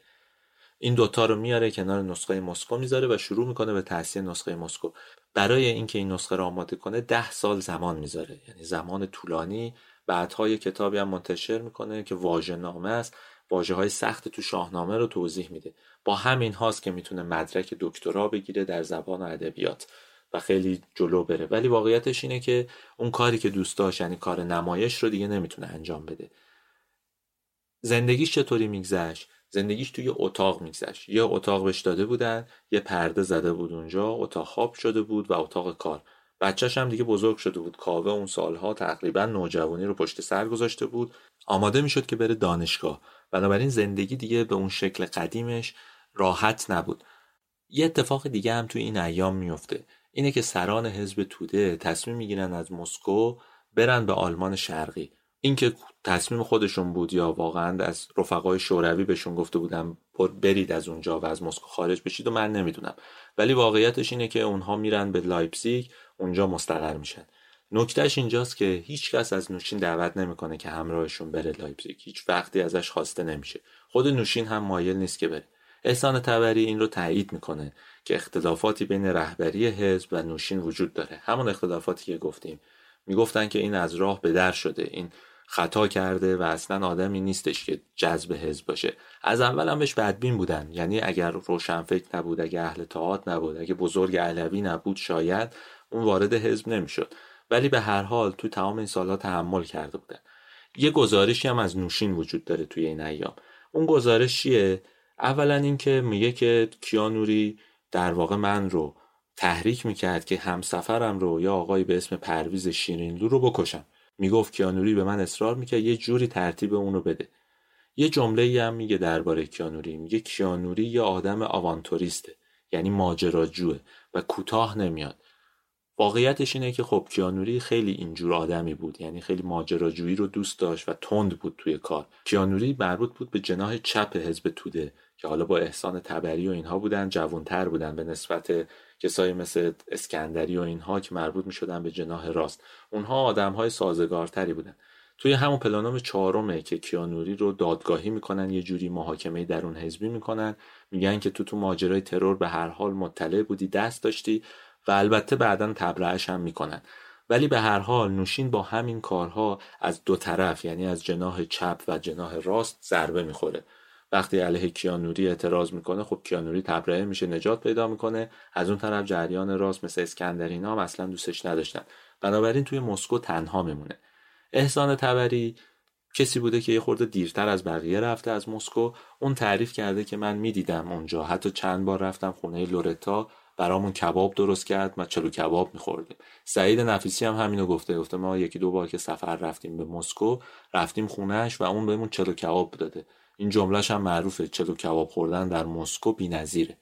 این دوتا رو میاره کنار نسخه مسکو می‌ذاره و شروع می‌کنه به تحصیل نسخه مسکو. برای اینکه این نسخه رو آماده کنه ده سال زمان می‌ذاره. یعنی زمان طولانی. بعدها یه کتابی هم منتشر می‌کنه که واژه نامه است. واژه های سخت تو شاهنامه رو توضیح میده. با همین هاست که می‌تونه مدرک دکترا بگیره در زبان و ادبیات. و خیلی جلو بره. ولی واقعیتش اینه که اون کاری که دوست داشت یعنی کار نمایش رو دیگه نمی‌تونه انجام بده. زندگیش چطوری میگذشت؟ زندگیش توی اتاق میگذشت. یه اتاق بهش داده بودن یه پرده زده بود اونجا اتاق خواب شده بود و اتاق کار. بچهش هم دیگه بزرگ شده بود. کاوه اون سالها تقریبا نوجوانی رو پشت سر گذاشته بود. آماده می‌شد که بره دانشگاه. بنابراین زندگی دیگه به اون شکل قدیمش راحت نبود. یه اتفاق دیگه هم توی این ایام میفته اینه که سران حزب توده تصمیم می‌گیرن از مسکو برن به آلمان شرقی. اینکه تصمیم خودشون بود یا واقعا از رفقای شوروی بهشون گفته بودن برید از اونجا و از مسکو خارج بشید و من نمی‌دونم. ولی واقعیتش اینه که اونها میرن به لایپزیگ اونجا مستقر میشن. نکتهش اینجاست که هیچ کس از نوشین دعوت نمی‌کنه که همراهشون بره لایپزیگ. هیچ وقتی ازش خواسته نمیشه. خود نوشین هم مایل نیست که بره. احسان تبری این رو تایید می‌کنه. که اختلافاتی بین رهبری حزب و نوشین وجود داره. همون اختلافاتی که گفتیم. می‌گفتن که این از راه به در شده. این خطا کرده و اصلا آدمی نیستش که جذب حزب باشه. از اول هم بهش بدبین بودن. یعنی اگر روشنفکر نبود اگه اهل تئاتر نبود اگه بزرگ علوی نبود شاید اون وارد حزب نمی‌شد. ولی به هر حال تو تمام این سالها تحمل کرده بودن. یه گزارشی هم از نوشین وجود داره توی این ایام. اون گزارش چیه؟ اولا اینکه میگه که کیانوری در واقع من رو تحریک می‌کرد که همسفرم رو یا آقای به اسم پرویز شیرینلو رو بکشم. می‌گفت کیانوری به من اصرار می‌کرد یه جوری ترتیب اون رو بده. یه جمله ای هم میگه درباره کیانوری میگه کیانوری یه آدم آوانتوریسته یعنی ماجراجوه و کوتاه نمیاد. واقعیتش اینه که خب کیانوری خیلی اینجور آدمی بود یعنی خیلی ماجراجویی رو دوست داشت و تند بود توی کار. کیانوری مربوط بود به جناح چپ حزب توده که حالا با احسان تبری و اینها بودن جوانتر بودن به نسبت کسایی مثل اسکندری و اینها که مربوط می شدن به جناح راست. اونها آدم های سازگارتری بودن. توی همون پلانوم چهارمه که کیانوری رو دادگاهی می‌کنن یه جوری محاکمه درون حزبی می‌کنن. میگن که تو تو ماجرای ترور به هر حال مطلع بودی دست داشتی و البته بعدا تبرعش هم می‌کنن. ولی به هر حال نوشین با همین کارها از دو طرف یعنی از جناح چپ و جناح راست ضربه می‌خوره. وقتی علیه کیانوری اعتراض می‌کنه خب کیانوری تبرئه میشه نجات پیدا می‌کنه. از اون طرف جریان راست مثل اسکندرینا هم اصلا دوستش نداشتن. بنابراین توی مسکو تنها میمونه. احسان تبری کسی بوده که یه خورده دیرتر از بقیه رفته از مسکو. اون تعریف کرده که من می‌دیدم اونجا. حتی چند بار رفتم خونه لورتا. برامون کباب درست کرد ما چلو کباب میخوردیم. سعید نفیسی هم همینو گفته گفته ما یکی دو بار که سفر رفتیم به مسکو رفتیم خونهش و اون بهمون چلو کباب داده. این جملهش هم معروفه چلو کباب خوردن در مسکو بی‌نظیره.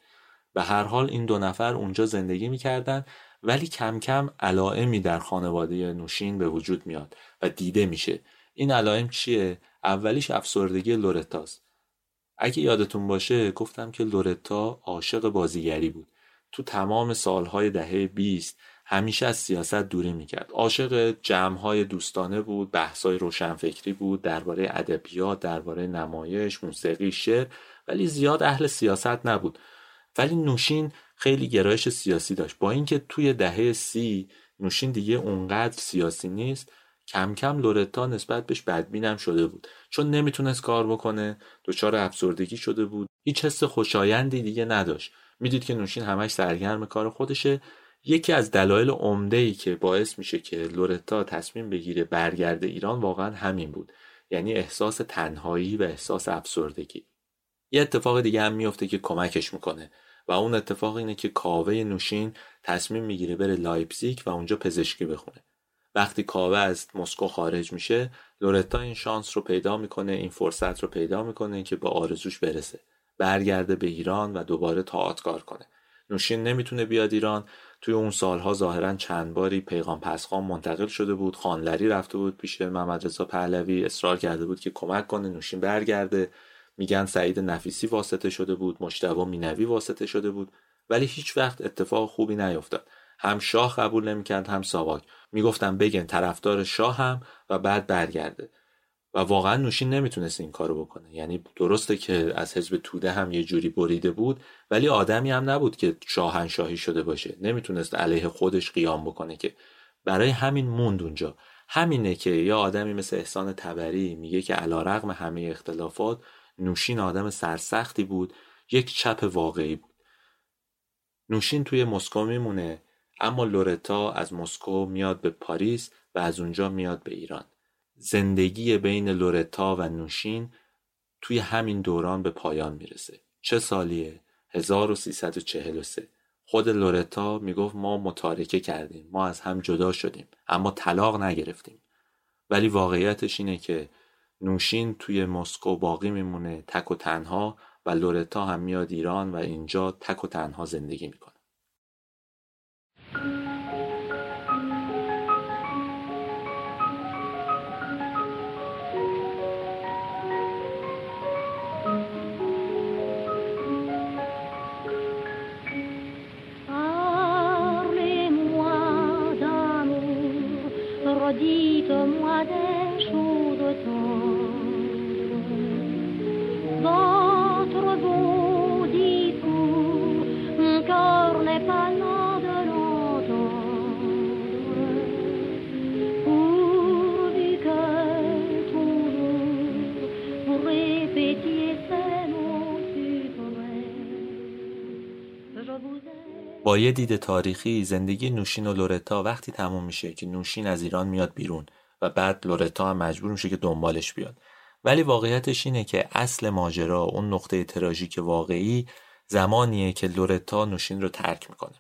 به هر حال این دو نفر اونجا زندگی می‌کردن ولی کم کم علائمی در خانواده نوشین به وجود میاد و دیده میشه. این علائم چیه؟ اولیش افسردگی لورتاست. اگه یادتون باشه گفتم که لورتا عاشق بازیگری بود. تو تمام سالهای دهه 20 همیشه از سیاست دوری می‌کرد. عاشق جمعهای دوستانه بود بحثای روشنفکری بود درباره ادبیات درباره نمایش موسیقی شعر ولی زیاد اهل سیاست نبود. ولی نوشین خیلی گرایش سیاسی داشت. با اینکه توی دهه سی نوشین دیگه اونقدر سیاسی نیست کم کم لورتا نسبت بهش بدبینم شده بود. چون نمی‌تونست کار بکنه دچار افسردگی شده بود. هیچ حس خوشایندی دیگه نداشت. می‌دید که نوشین همش سرگرم کار خودشه. یکی از دلایل عمده ای که باعث میشه که لورتا تصمیم بگیره برگرده ایران واقعا همین بود. یعنی احساس تنهایی و احساس افسردگی. یه اتفاق دیگه هم میفته که کمکش می‌کنه و اون اتفاق اینه که کاوه نوشین تصمیم می‌گیره بره لایپزیگ و اونجا پزشکی بخونه. وقتی کاوه از مسکو خارج میشه لورتا این شانس رو پیدا می‌کنه این فرصت رو پیدا می‌کنه که به آرزوش برسه. برگرده به ایران و دوباره تئاتر کنه. نوشین نمی‌تونه بیاد ایران. توی اون سالها ظاهرا چند باری پیغام پسخان منتقل شده بود. خانلری رفته بود پیش محمد رضا پهلوی اصرار کرده بود که کمک کنه. نوشین برگرده. میگن سعید نفیسی واسطه شده بود. مشتبه مینوی واسطه شده بود. ولی هیچ وقت اتفاق خوبی نیفتاد. هم شاه قبول نمی‌کرد هم ساواک. می‌گفتن بگن طرفدار شاه هم و بعد برگرده. و واقعا نوشین نمی‌تونست این کارو بکنه. یعنی درسته که از حزب توده هم یه جوری بریده بود ولی آدمی هم نبود که شاهنشاهی شده باشه. نمی‌تونست علیه خودش قیام بکنه که برای همین موند اونجا. همینه که یا آدمی مثل احسان تبری میگه که علا رقم همه اختلافات نوشین آدم سرسختی بود یک چپ واقعی بود. نوشین توی مسکو میمونه اما لورتا از مسکو میاد به پاریس و از اونجا میاد به ایران. زندگی بین لورتا و نوشین توی همین دوران به پایان می‌رسه. چه سالیه؟ 1343 خود لورتا می‌گفت ما متارکه کردیم ما از هم جدا شدیم اما طلاق نگرفتیم. ولی واقعیتش اینه که نوشین توی مسکو باقی میمونه تک و تنها و لورتا هم میاد ایران و اینجا تک و تنها زندگی می‌کنه. یه دید تاریخی زندگی نوشین و لورتا وقتی تموم میشه که نوشین از ایران میاد بیرون و بعد لورتا هم مجبور میشه که دنبالش بیاد. ولی واقعیتش اینه که اصل ماجرا اون نقطه تراژیک واقعی زمانیه که لورتا نوشین رو ترک می‌کنه.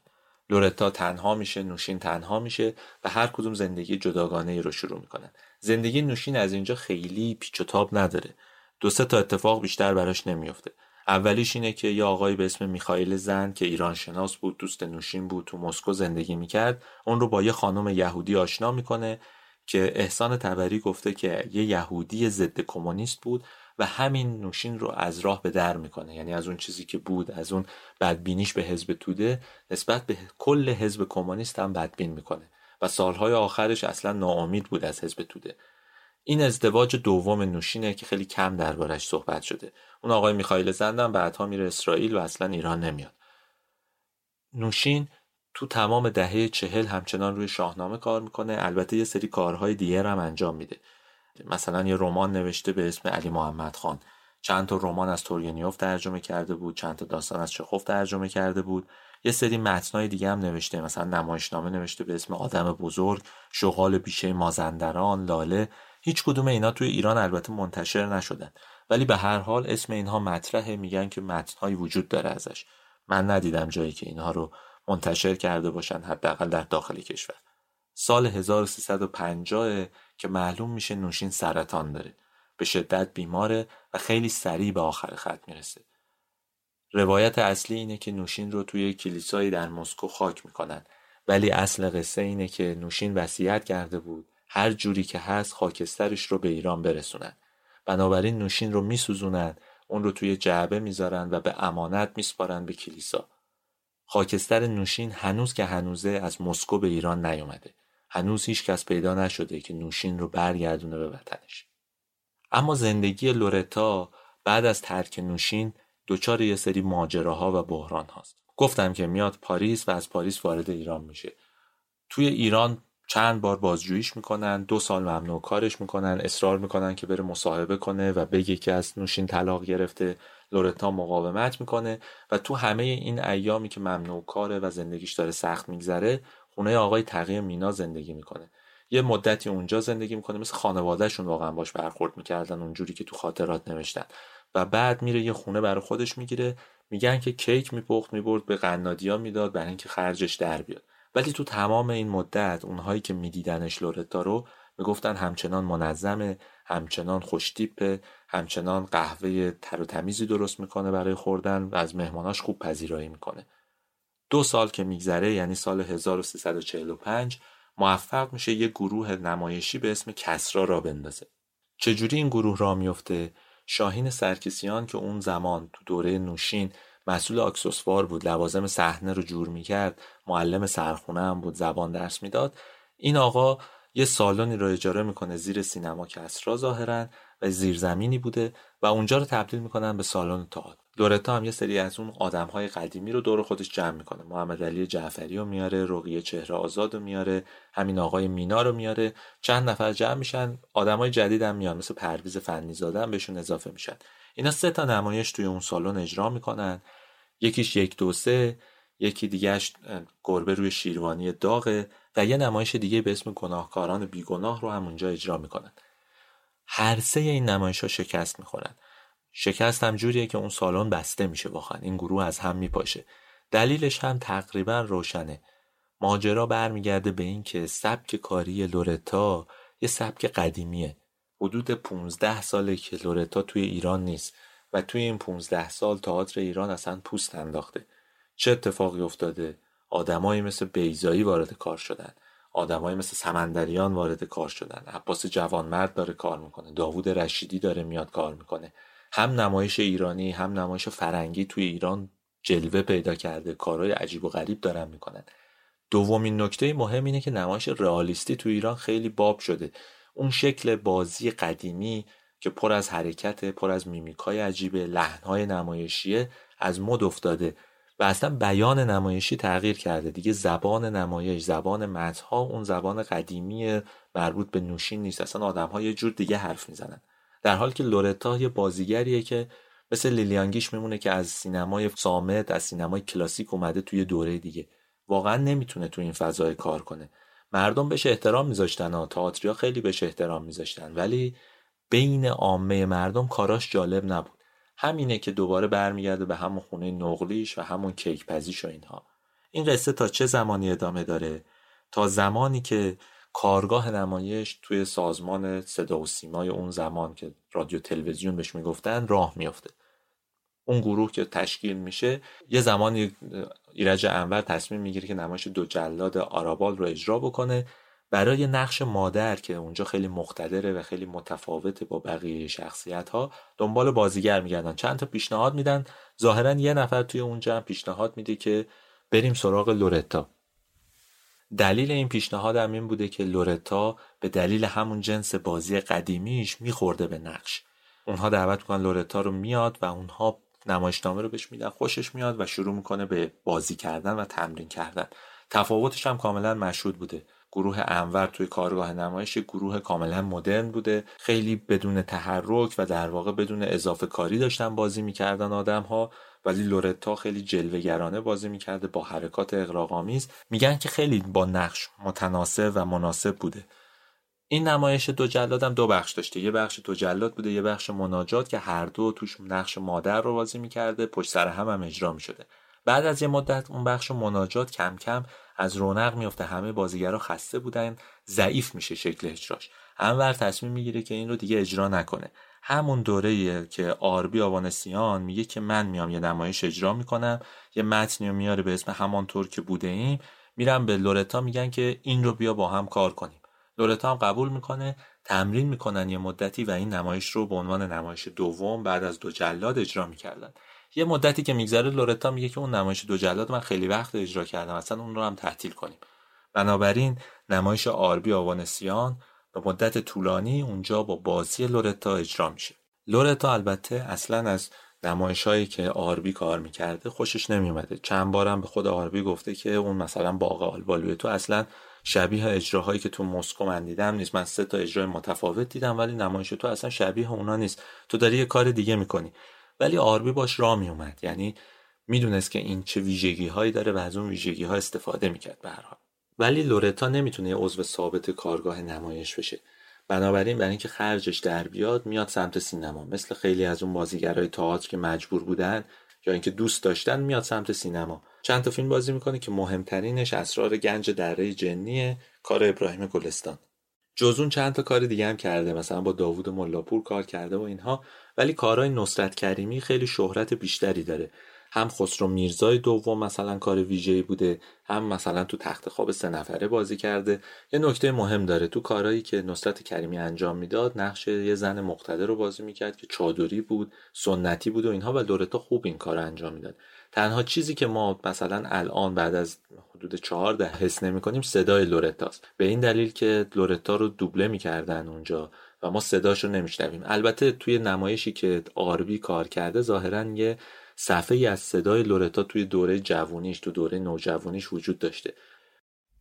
لورتا تنها میشه نوشین تنها میشه و هر کدوم زندگی جداگانه ای رو شروع می‌کنن. زندگی نوشین از اینجا خیلی پیچ و تاب نداره. دو سه تا اتفاق بیشتر براش نمیافته. اولیش اینه که یه آقایی به اسم میخائیل زن که ایران شناس بود دوست نوشین بود تو مسکو زندگی می‌کرد اون رو با یه خانم یهودی آشنا می‌کنه که احسان تبری گفته که یه یهودی ضد کمونیست بود و همین نوشین رو از راه به در می‌کنه. یعنی از اون چیزی که بود از اون بدبینیش به حزب توده نسبت به کل حزب کمونیست هم بدبین می‌کنه. و سالهای آخرش اصلا ناامید بود از حزب توده. این ازدواج دوم نوشینه که خیلی کم دربارش صحبت شده. اون آقای میخائیل زندم بعدها میره اسرائیل و اصلا ایران نمیاد. نوشین تو تمام دهه چهل همچنان روی شاهنامه کار می‌کنه. البته یه سری کارهای دیگر هم انجام میده. مثلا یه رمان نوشته به اسم علی محمد خان. چند تا رمان از تورگنیوف ترجمه کرده بود چند تا داستان از چخوف ترجمه کرده بود. یه سری متنای دیگه هم نوشته مثلا نمایشنامه نوشته به اسم آدم بزرگ شغال بیشه مازندران لاله. هیچ کدوم اینا توی ایران البته منتشر نشدن. ولی به هر حال اسم اینها مطرحه میگن که متنهایی وجود داره ازش. من ندیدم جایی که اینها رو منتشر کرده باشن حداقل در داخل کشور. سال 1350 که معلوم میشه نوشین سرطان داره. به شدت بیماره و خیلی سریع به آخر خط می‌رسه. روایت اصلی اینه که نوشین رو توی کلیسایی در مسکو خاک می‌کنن. ولی اصل قصه اینه که نوشین وصیت کرده بود هر جوری که هست خاکسترش رو به ایران برسونن. بنابراین نوشین رو میسوزونن اون رو توی جعبه می‌ذارن و به امانت میسپارن به کلیسا. خاکستر نوشین هنوز که هنوزه از مسکو به ایران نیومده. هنوز هیچ کس پیدا نشده که نوشین رو برگردونه به وطنش. اما زندگی لورتا بعد از ترک نوشین دچار یه سری ماجراها و بحران هاست گفتم که میاد پاریس و از پاریس وارد ایران میشه. توی ایران چند بار بازجوییش می‌کنن دو سال ممنوع کارش می‌کنن اصرار می‌کنن که بره مصاحبه کنه و بگه که از نوشین طلاق گرفته لورتا مقاومت می‌کنه و تو همه این ایامی که ممنوع کاره و زندگیش داره سخت میگذره خونه آقای تقی مینا زندگی می‌کنه. یه مدتی اونجا زندگی می‌کنه مثل خانوادهشون واقعا باش برخورد می‌کردن اونجوری که تو خاطرات نوشتن. و بعد میره یه خونه برای خودش می‌گیره میگن که کیک میپخت می‌برد به قنادیا می‌داد برای اینکه خرجش در بیاد. ولی تو تمام این مدت اونهایی که میدیدنش لورتا رو می‌گفتن همچنان منظمه همچنان خوشتیپه همچنان قهوه تر و تمیزی درست می‌کنه برای خوردن و از مهماناش خوب پذیرایی می‌کنه. دو سال که میگذره یعنی سال 1345 موفق میشه یه گروه نمایشی به اسم کسرا را بندازه. چجوری این گروه را میفته شاهین سرکسیان که اون زمان تو دوره نوشین مسئول اکسسوار بود لوازم صحنه رو جور می‌کرد معلم سرخونه هم بود زبان درس می‌داد. این آقا یه سالنی رو اجاره می‌کنه زیر سینما کسرا ظاهرا و زیرزمینی بوده و اونجا رو تبدیل می‌کنن به سالن تئاتر. دورتا هم یه سری از اون آدم های قدیمی رو دور خودش جمع می‌کنه. محمد علی جعفری رو میاره رقیه چهره آزاد رو میاره همین آقای مینا رو میاره. چند نفر جمع میشن های جدید هم میان مثل پرویز فنی زاده هم بهشون اضافه میشن. اینا سه تا نمایش توی اون سالن اجرا می‌کنن. یکیش یک دو سه یکی دیگهش گربه روی شیروانی داغه و یه نمایش دیگه به اسم گناهکاران بیگناه رو هم اونجا اجرا می‌کنن. هر سه این نمایش ها شکست می‌خورن. شکست هم جوریه که اون سالن بسته میشه واقعا. این گروه از هم میپاشه. دلیلش هم تقریبا روشنه. ماجرا برمیگرده به این که سبک کاری لورتا یه سبک قدیمیه. حدود 15 ساله که لورتا توی ایران نیست و توی این 15 سال تئاتر ایران اصلا پوست انداخته. چه اتفاقی افتاده؟ آدمایی مثل بیزایی وارد کار شدن. آدمایی مثل سمندریان وارد کار شدن. عباس جوانمرد داره کار می‌کنه. داوود رشیدی داره میاد کار می‌کنه. هم نمایش ایرانی هم نمایش فرنگی توی ایران جلوه پیدا کرده. کارهای عجیب و غریب دارن می‌کنن. دومین نکته مهم اینه که نمایش رئالیستی تو ایران خیلی باب شده. اون شکل بازی قدیمی که پر از حرکت پر از میمیک‌های عجیبه لحنهای نمایشیه از مد افتاده و اصلا بیان نمایشی تغییر کرده. دیگه زبان نمایش زبان متن‌ها اون زبان قدیمی مربوط به نوشین نیست. اصلا آدم ها یه جور دیگه حرف می‌زنن. در حالی که لورتا یه بازیگریه که مثل لیلیان گیش میمونه که از سینمای صامت از سینمای کلاسیک اومده توی دوره دیگه. واقعا نمی‌تونه تو این فضای کار کنه. مردم بهش احترام میذاشتن ها تئاتریا خیلی بهش احترام میذاشتن. ولی بین عامه مردم کاراش جالب نبود. همینه که دوباره برمیگرده به همون خونه نقلیش و همون کیک پزیش و اینها. این قصه تا چه زمانی ادامه داره؟ تا زمانی که کارگاه نمایش توی سازمان صدا و سیمای اون زمان که رادیو تلویزیون بهش می‌گفتن راه میافته. اون گروه که تشکیل میشه یه زمانی ایرج انور تصمیم می‌گیره که نمایش دو جلاد آرابال رو اجرا بکنه. برای نقش مادر که اونجا خیلی مقتدره و خیلی متفاوته با بقیه شخصیت ها دنبال بازیگر میگردن. چند تا پیشنهاد میدن. ظاهرا یه نفر توی اونجا پیشنهاد میده که بریم سراغ لورتا. دلیل این پیشنهاد هم این بوده که لورتا به دلیل همون جنس بازی قدیمیش میخورده به نقش. اونها دعوت می‌کنن لورتا رو میاد و اونها نمایشنامه رو بهش میدن خوشش میاد و شروع می‌کنه به بازی کردن و تمرین کردن. تفاوتش هم کاملا مشهود بوده. گروه انور توی کارگاه نمایش گروه کاملا مدرن بوده. خیلی بدون تحرک و در واقع بدون اضافه کاری داشتن بازی می‌کردن آدم ها ولی لورتا خیلی جلوگرانه بازی می‌کرده با حرکات اقراق‌آمیز میگن که خیلی با نقش متناسب و مناسب بوده. این نمایش دو جلاد هم دو بخش داشته. یه بخش دو جلاد بوده یه بخش مناجات که هر دو توش نقش مادر رو بازی می‌کرده پشت سر هم هم اجرا می‌شده. بعد از یه مدت اون بخش مناجات کم کم از رونق میفته همه بازیگرا خسته بودن ضعیف میشه شکل اجراش. انور تصمیم می‌گیره که این رو دیگه اجرا نکنه. همون دوره که آربی آوانسیان میگه که من میام یه نمایش اجرا می‌کنم یه متنی رو میاره به اسم همانطور که بوده ایم. میرن به لورتا میگن که این رو بیا با هم کار کنیم. لورتا هم قبول می‌کنه تمرین می‌کنن یه مدتی و این نمایش رو به عنوان نمایش دوم بعد از دو جلاد اجرا می‌کردن. یه مدتی که میگذره لورتا میگه که اون نمایش دو جلاد من خیلی وقت اجرا کردم اصلا اون رو هم تعطیل کنیم. بنابراین نمایش آربی آوانسیان به مدت طولانی اونجا با بازی لورتا اجرا میشه. لورتا البته اصلا از نمایش هایی که آربی کار می‌کرده خوشش نمیومده چند بارم به خود آربی گفته که اون مثلا باغ آلبالوی تو اصلا شبیه اجراهایی که تو مسکو من دیدم نیست. من سه تا اجرای متفاوت دیدم ولی نمایش تو اصلا شبیه اونا نیست. تو داری یه کار دیگه می‌کنی. ولی آربی باش راه میومد یعنی می‌دونست که این چه ویژگی هایی داره و از اون ویژگی ها استفاده می‌کرد به هر حال. ولی لورتا نمی‌تونه عضو ثابت کارگاه نمایش بشه. بنابراین برای اینکه خرجش در بیاد میاد سمت سینما. مثل خیلی از اون بازیگرای تئاتر که مجبور بودن یا اینکه دوست داشتن میاد سمت سینما. چند تا فیلم بازی می‌کنه که مهمترینش اسرار گنج دره جنیه کار ابراهیم گلستان. جز اون چند تا کار دیگه هم کرده مثلا با داوود ملاپور کار کرده و اینها ولی کارهای نصرت کریمی خیلی شهرت بیشتری داره. هم خسرو میرزای دوم مثلا کار ویژه‌ای بوده هم مثلا تو تخت خواب سه نفره بازی کرده. یه نکته مهم داره تو کارهایی که نصرت کریمی انجام می‌داد نقش یه زن مقتدر رو بازی می‌کرد که چادری بود سنتی بود و اینها و لورتا خوب این کار انجام می‌داد. تنها چیزی که ما مثلا الان بعد از حدود چهارده حس نمی کنیم صدای لورتاست. به این دلیل که لورتا رو دوبله می‌کردن اونجا و ما صداش رو نمیشنویم البته توی نمایشی که آربی کار کرده ظاهرا یه صفحه ای از صدای لورتا توی دوره جوونیش تو دوره نوجوانیش وجود داشته.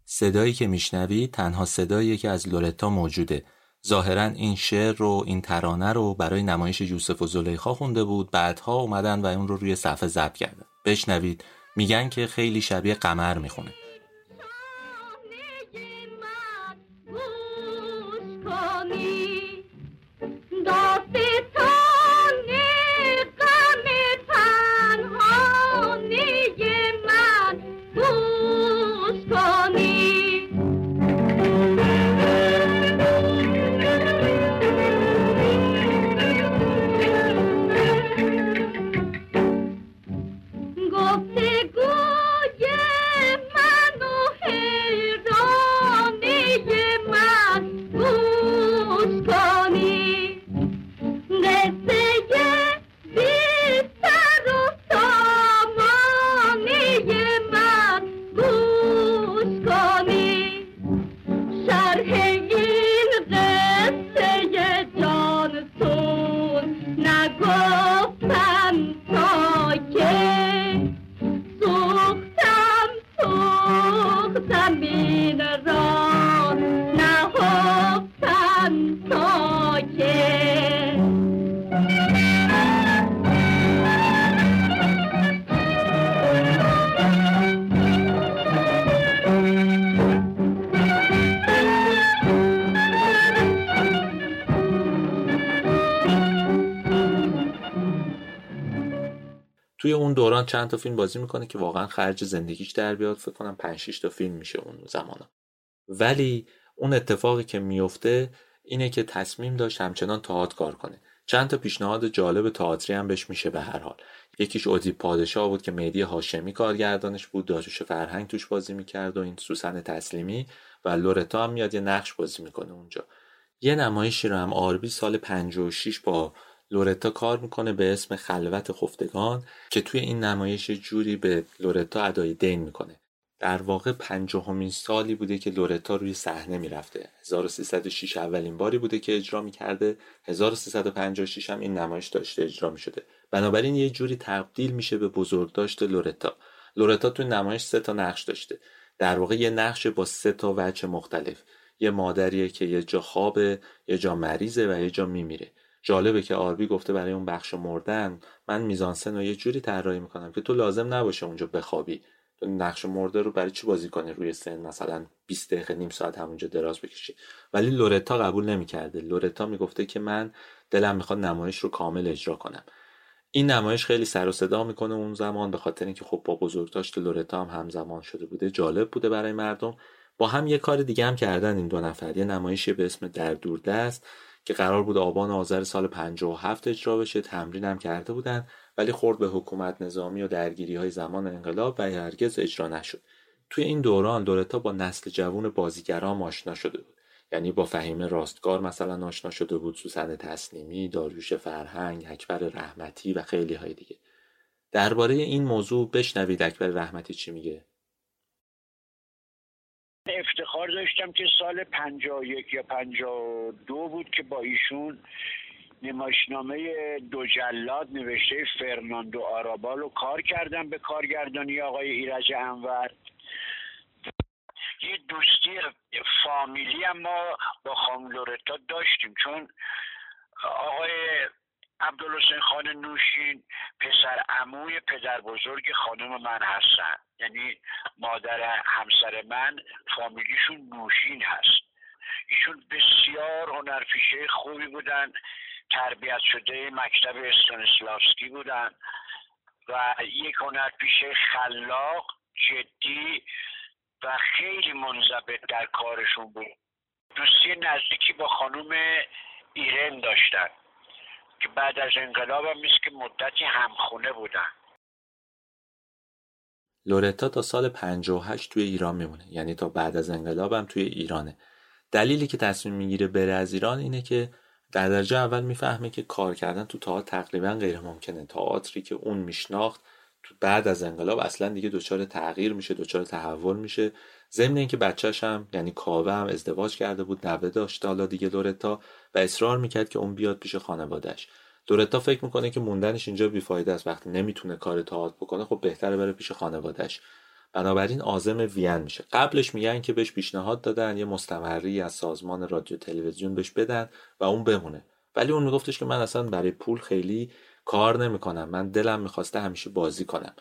صدایی که میشنوی تنها صدایی که از لورتا موجوده. ظاهرا این شعر رو این ترانه رو برای نمایش یوسف و زلیخا خونده بود. بعدها اومدن و اون رو روی صفحه ضبط کردن. بشنوید. میگن که خیلی شبیه قمر می‌خونه. be the room. توی اون دوران چند تا فیلم بازی می‌کنه که واقعا خرج زندگیش در بیاد فکر کنم 5 6 تا فیلم میشه اون زمانا ولی اون اتفاقی که میفته اینه که تصمیم داشت همچنان تئاتر کار کنه. چند تا پیشنهاد جالب تئاتری هم بهش میشه به هر حال. یکیش ادیب پادشاه بود که مهدی هاشمی کارگردانش بود داروش فرهنگ توش بازی می‌کرد و این سوسن تسلیمی و لورتا هم میاد یه نقش بازی می‌کنه اونجا. یه نمایشی رو هم آربی سال 56 با لورتا کار می‌کنه به اسم خلوت خفتگان که توی این نمایش جوری به لورتا ادای دین می‌کنه. در واقع پنجاهمین سالی بوده که لورتا روی صحنه می‌رفته. 1306 اولین باری بوده که اجرا می‌کرده. 1356 هم این نمایش داشته اجرا می‌شده. بنابراین یه جوری تبدیل میشه به بزرگداشت لورتا. لورتا توی نمایش سه تا نقش داشته. در واقع یه نقش با سه تا وجه مختلف. یه مادریه که یه جا خوابه یه جا مریضه و یه جا میمیره. جالبه که آربی گفته برای اون بخش مردن من میزانسن رو یه جوری طراحی می‌کنم که تو لازم نباشه اونجا بخوابی. تو نقش مرده رو برای چی بازی کنی روی سن؟ مثلا 20 دقیقه نیم ساعت همونجا دراز بکشی. ولی لورتا قبول نمی‌کرده. لورتا می‌گفته که من دلم می‌خواد نمایش رو کامل اجرا کنم. این نمایش خیلی سر و صدا می‌کنه اون زمان به خاطر اینکه خب با بزرگداشت لورتا هم همزمان شده بوده. جالب بوده برای مردم. با هم یه کار دیگه هم کردن این دو نفر. یه نمایشی به اسم در دوردست که قرار بود آبان آذر سال 57 اجرا بشه تمرین هم کرده بودن ولی خورد به حکومت نظامی و درگیری های زمان انقلاب و هرگز اجرا نشد. توی این دوران دورتا با نسل جوون بازیگران آشنا شده بود. یعنی با فهیم راستگار مثلا آشنا شده بود سوسن تسلیمی داریوش فرهنگ اکبر رحمتی و خیلی های دیگه. درباره این موضوع بشنوید اکبر رحمتی چی میگه. افتخار داشتم که سال 51 یا 52 بود که با ایشون نمایشنامه دو جلاد نوشته فرناندو آرابال رو کار کردم به کارگردانی آقای ایرج انور. یه دوستی فامیلی هم ما با خانم لورتا داشتیم چون آقای عبدالحسین خان نوشین پسر عموی پدر بزرگ خانم من هستن. یعنی مادر همسر من فامیلیشون نوشین هست. ایشون بسیار هنرپیشه خوبی بودن تربیت شده مکتب استانسلافسکی بودن و یک هنرپیشه خلاق جدی و خیلی منضبط در کارشون بود. دوستی نزدیکی با خانوم ایرن داشتن. که بعد از انقلاب هم که مدتی همخونه بودن لورتا تا سال 58 توی ایران میمونه. یعنی تا بعد از انقلاب هم توی ایرانه. دلیلی که تصمیم می‌گیره بره از ایران اینه که در درجه اول می‌فهمه که کار کردن تو تئاتر تقریبا غیر ممکنه تئاتری که اون میشناخت تو بعد از انقلاب اصلا دیگه دچار تغییر میشه دچار تحول میشه. ضمن اینکه بچهش هم یعنی کاوه هم ازدواج کرده بود نوه داشته حالا دیگه لورتا و اصرار می‌کرد که اون بیاد پیش خانوادهش لورتا فکر می‌کنه که موندنش اینجا بیفایده است. وقتی نمی‌تونه کار تئاتر بکنه خب بهتره بره پیش خانوادهش بنابراین عازم وین میشه. قبلش میگن که بهش پیشنهاد دادن یه مستمری از سازمان رادیو تلویزیون بهش بدن و اون بمونه. ولی اون میگفتش که من اصلا برای پول خیلی کار نمی‌کنم. من دلم می‌خواسته همیشه بازی کنم.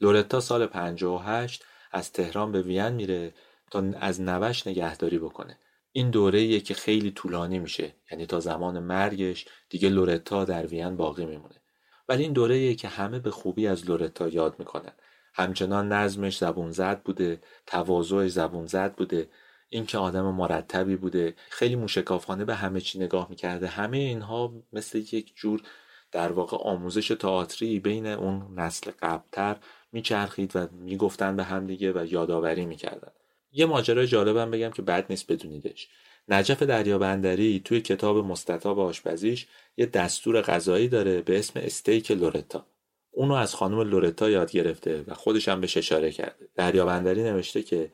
لورتا سال 58 از تهران به وین میره تا از نوش نگهداری بکنه. این دوره که خیلی طولانی میشه. یعنی تا زمان مرگش دیگه لورتا در وین باقی میمونه. ولی این دوره که همه به خوبی از لورتا یاد می‌کنن. همچنان نظمش زبون زد بوده تواضعش زبون زد بوده. اینکه آدم مرتبی بوده. خیلی موشکافانه به همه چی نگاه می‌کرده. همه اینها مثل یک جور در واقع آموزش تئاتری بین اون نسل قبلتر میچرخید و می‌گفتن به هم دیگه و یادآوری می‌کردن. یه ماجرای جالبم بگم که بد نیست بدونیدش نجف دریابندری توی کتاب مستطاب آشپزیش یه دستور غذایی داره به اسم استیک لورتا اونو از خانم لورتا یاد گرفته و خودش هم بهش اشاره کرده دریابندری نوشته که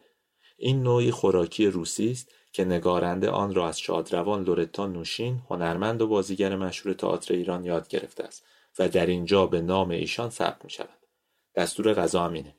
این نوعی خوراکی روسی است که نگارنده آن را از شادروان لورتا نوشین هنرمند و بازیگر مشهور تئاتر ایران یاد گرفته است و در اینجا به نام ایشان ثبت می شود. دستور غذا همینه.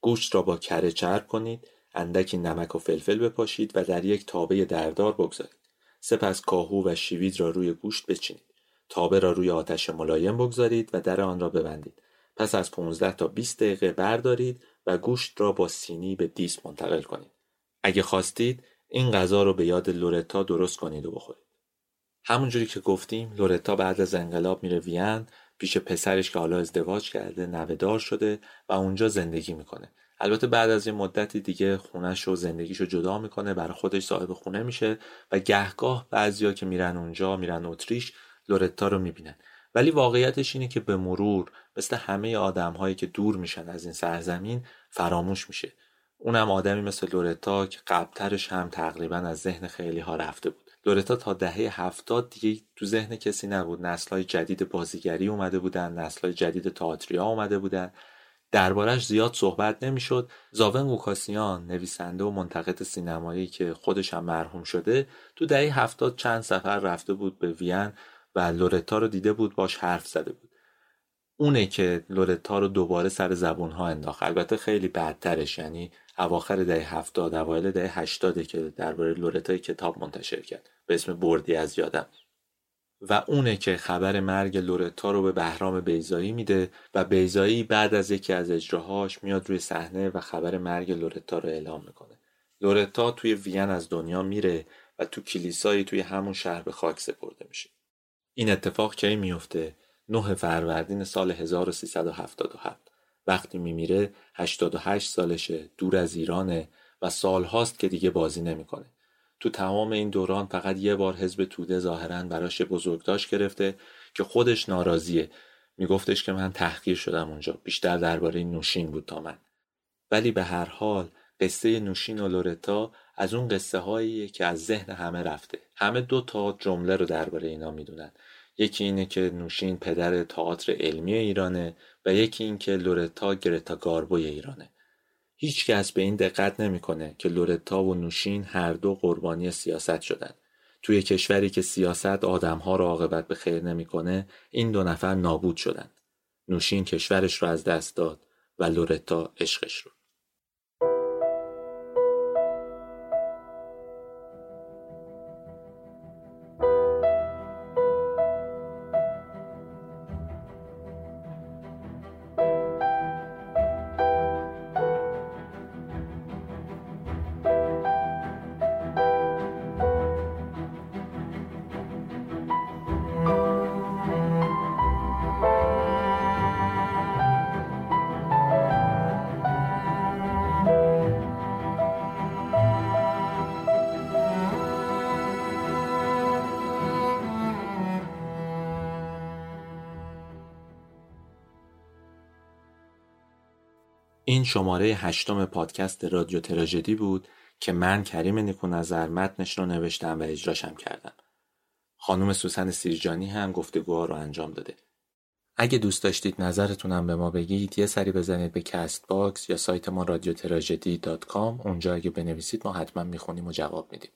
گوشت را با کره چرب کنید، اندکی نمک و فلفل بپاشید و در یک تابه دردار بگذارید. سپس کاهو و شیوید را روی گوشت بچینید. تابه را روی آتش ملایم بگذارید و در آن را ببندید. پس از 15 تا 20 دقیقه بردارید و گوشت را با سینی به دیس منتقل کنید. اگه خواستید این غذا رو به یاد لورتا درست کنید و بخورید. همونجوری که گفتیم لورتا بعد از انقلاب میره وین پیش پسرش که حالا ازدواج کرده نوه‌دار شده و اونجا زندگی می‌کنه. البته بعد از یه مدتی دیگه خونش و زندگیشو جدا می‌کنه برای خودش صاحب خونه میشه و گهگاه بعضیا که میرن اونجا میرن اتریش لورتا رو می‌بینن. ولی واقعیتش اینه که به مرور مثل همه آدم هایی که دور میشن از این سرزمین فراموش میشه. اونم آدمی مثل لورتا که قبلترش هم تقریبا از ذهن خیلی ها رفته بود. لورتا تا دهه هفتاد دیگه تو ذهن کسی نبود. نسلهای جدید بازیگری اومده بودن نسلهای جدید تئاتریا اومده بودن. دربارش زیاد صحبت نمی‌شد. زاون قوکاسیان نویسنده و منتقد سینمایی که خودش هم مرحوم شده تو دهه هفتاد چند سفر رفته بود به وین و لورتا رو دیده بود باش حرف زده بود. اونه که لورتا رو دوباره سر زبون ها انداخت. البته خیلی بعدترش یعنی اواخر دهه هفتاد اوایل دهه هشتاده که درباره لورتا کتاب منتشر کرد. به اسم بردی از یادم. و اونه که خبر مرگ لورتا رو به بهرام بیضایی میده و بیضایی بعد از یکی از اجراهاش میاد روی صحنه و خبر مرگ لورتا رو اعلام می‌کنه. لورتا توی وین از دنیا میره و تو کلیسایی توی همون شهر به خاک سپرده میشه. این اتفاق کی میفته 9 فروردین سال 1377 وقتی میمیره 88 سالشه دور از ایرانه و سالهاست که دیگه بازی نمی‌کنه. تو تمام این دوران فقط یه بار حزب توده ظاهرا براش بزرگداشت گرفته که خودش ناراضیه. میگفتش که من تحقیر شدم اونجا. بیشتر درباره نوشین بود تا من. ولی به هر حال قصه نوشین و لورتا از اون قصه هاییه که از ذهن همه رفته. همه دو تا جمله رو درباره اینا می‌دونن. یکی اینه که نوشین پدر تئاتر علمی ایرانه و یکی این که لورتا گرتا گاربوی ایرانه. هیچ کس به این دقت نمی‌کنه که لورتا و نوشین هر دو قربانی سیاست شدن. توی کشوری که سیاست آدمها رو عاقبت به خیر نمی‌کنه این دو نفر نابود شدن. نوشین کشورش رو از دست داد و لورتا عشقش رو. شماره هشتم پادکست رادیو تراژدی بود که من کریم نیکو نظر متنش رو نوشتم و اجراشم کردم. خانم سوسن سیرجانی هم گفتگوها رو انجام داده. اگه دوست داشتید نظرتونم به ما بگید یه سری بزنید به Cast box یا سایت ما رادیو اونجا اگه بنویسید ما حتما می‌خونیم و جواب میدیم.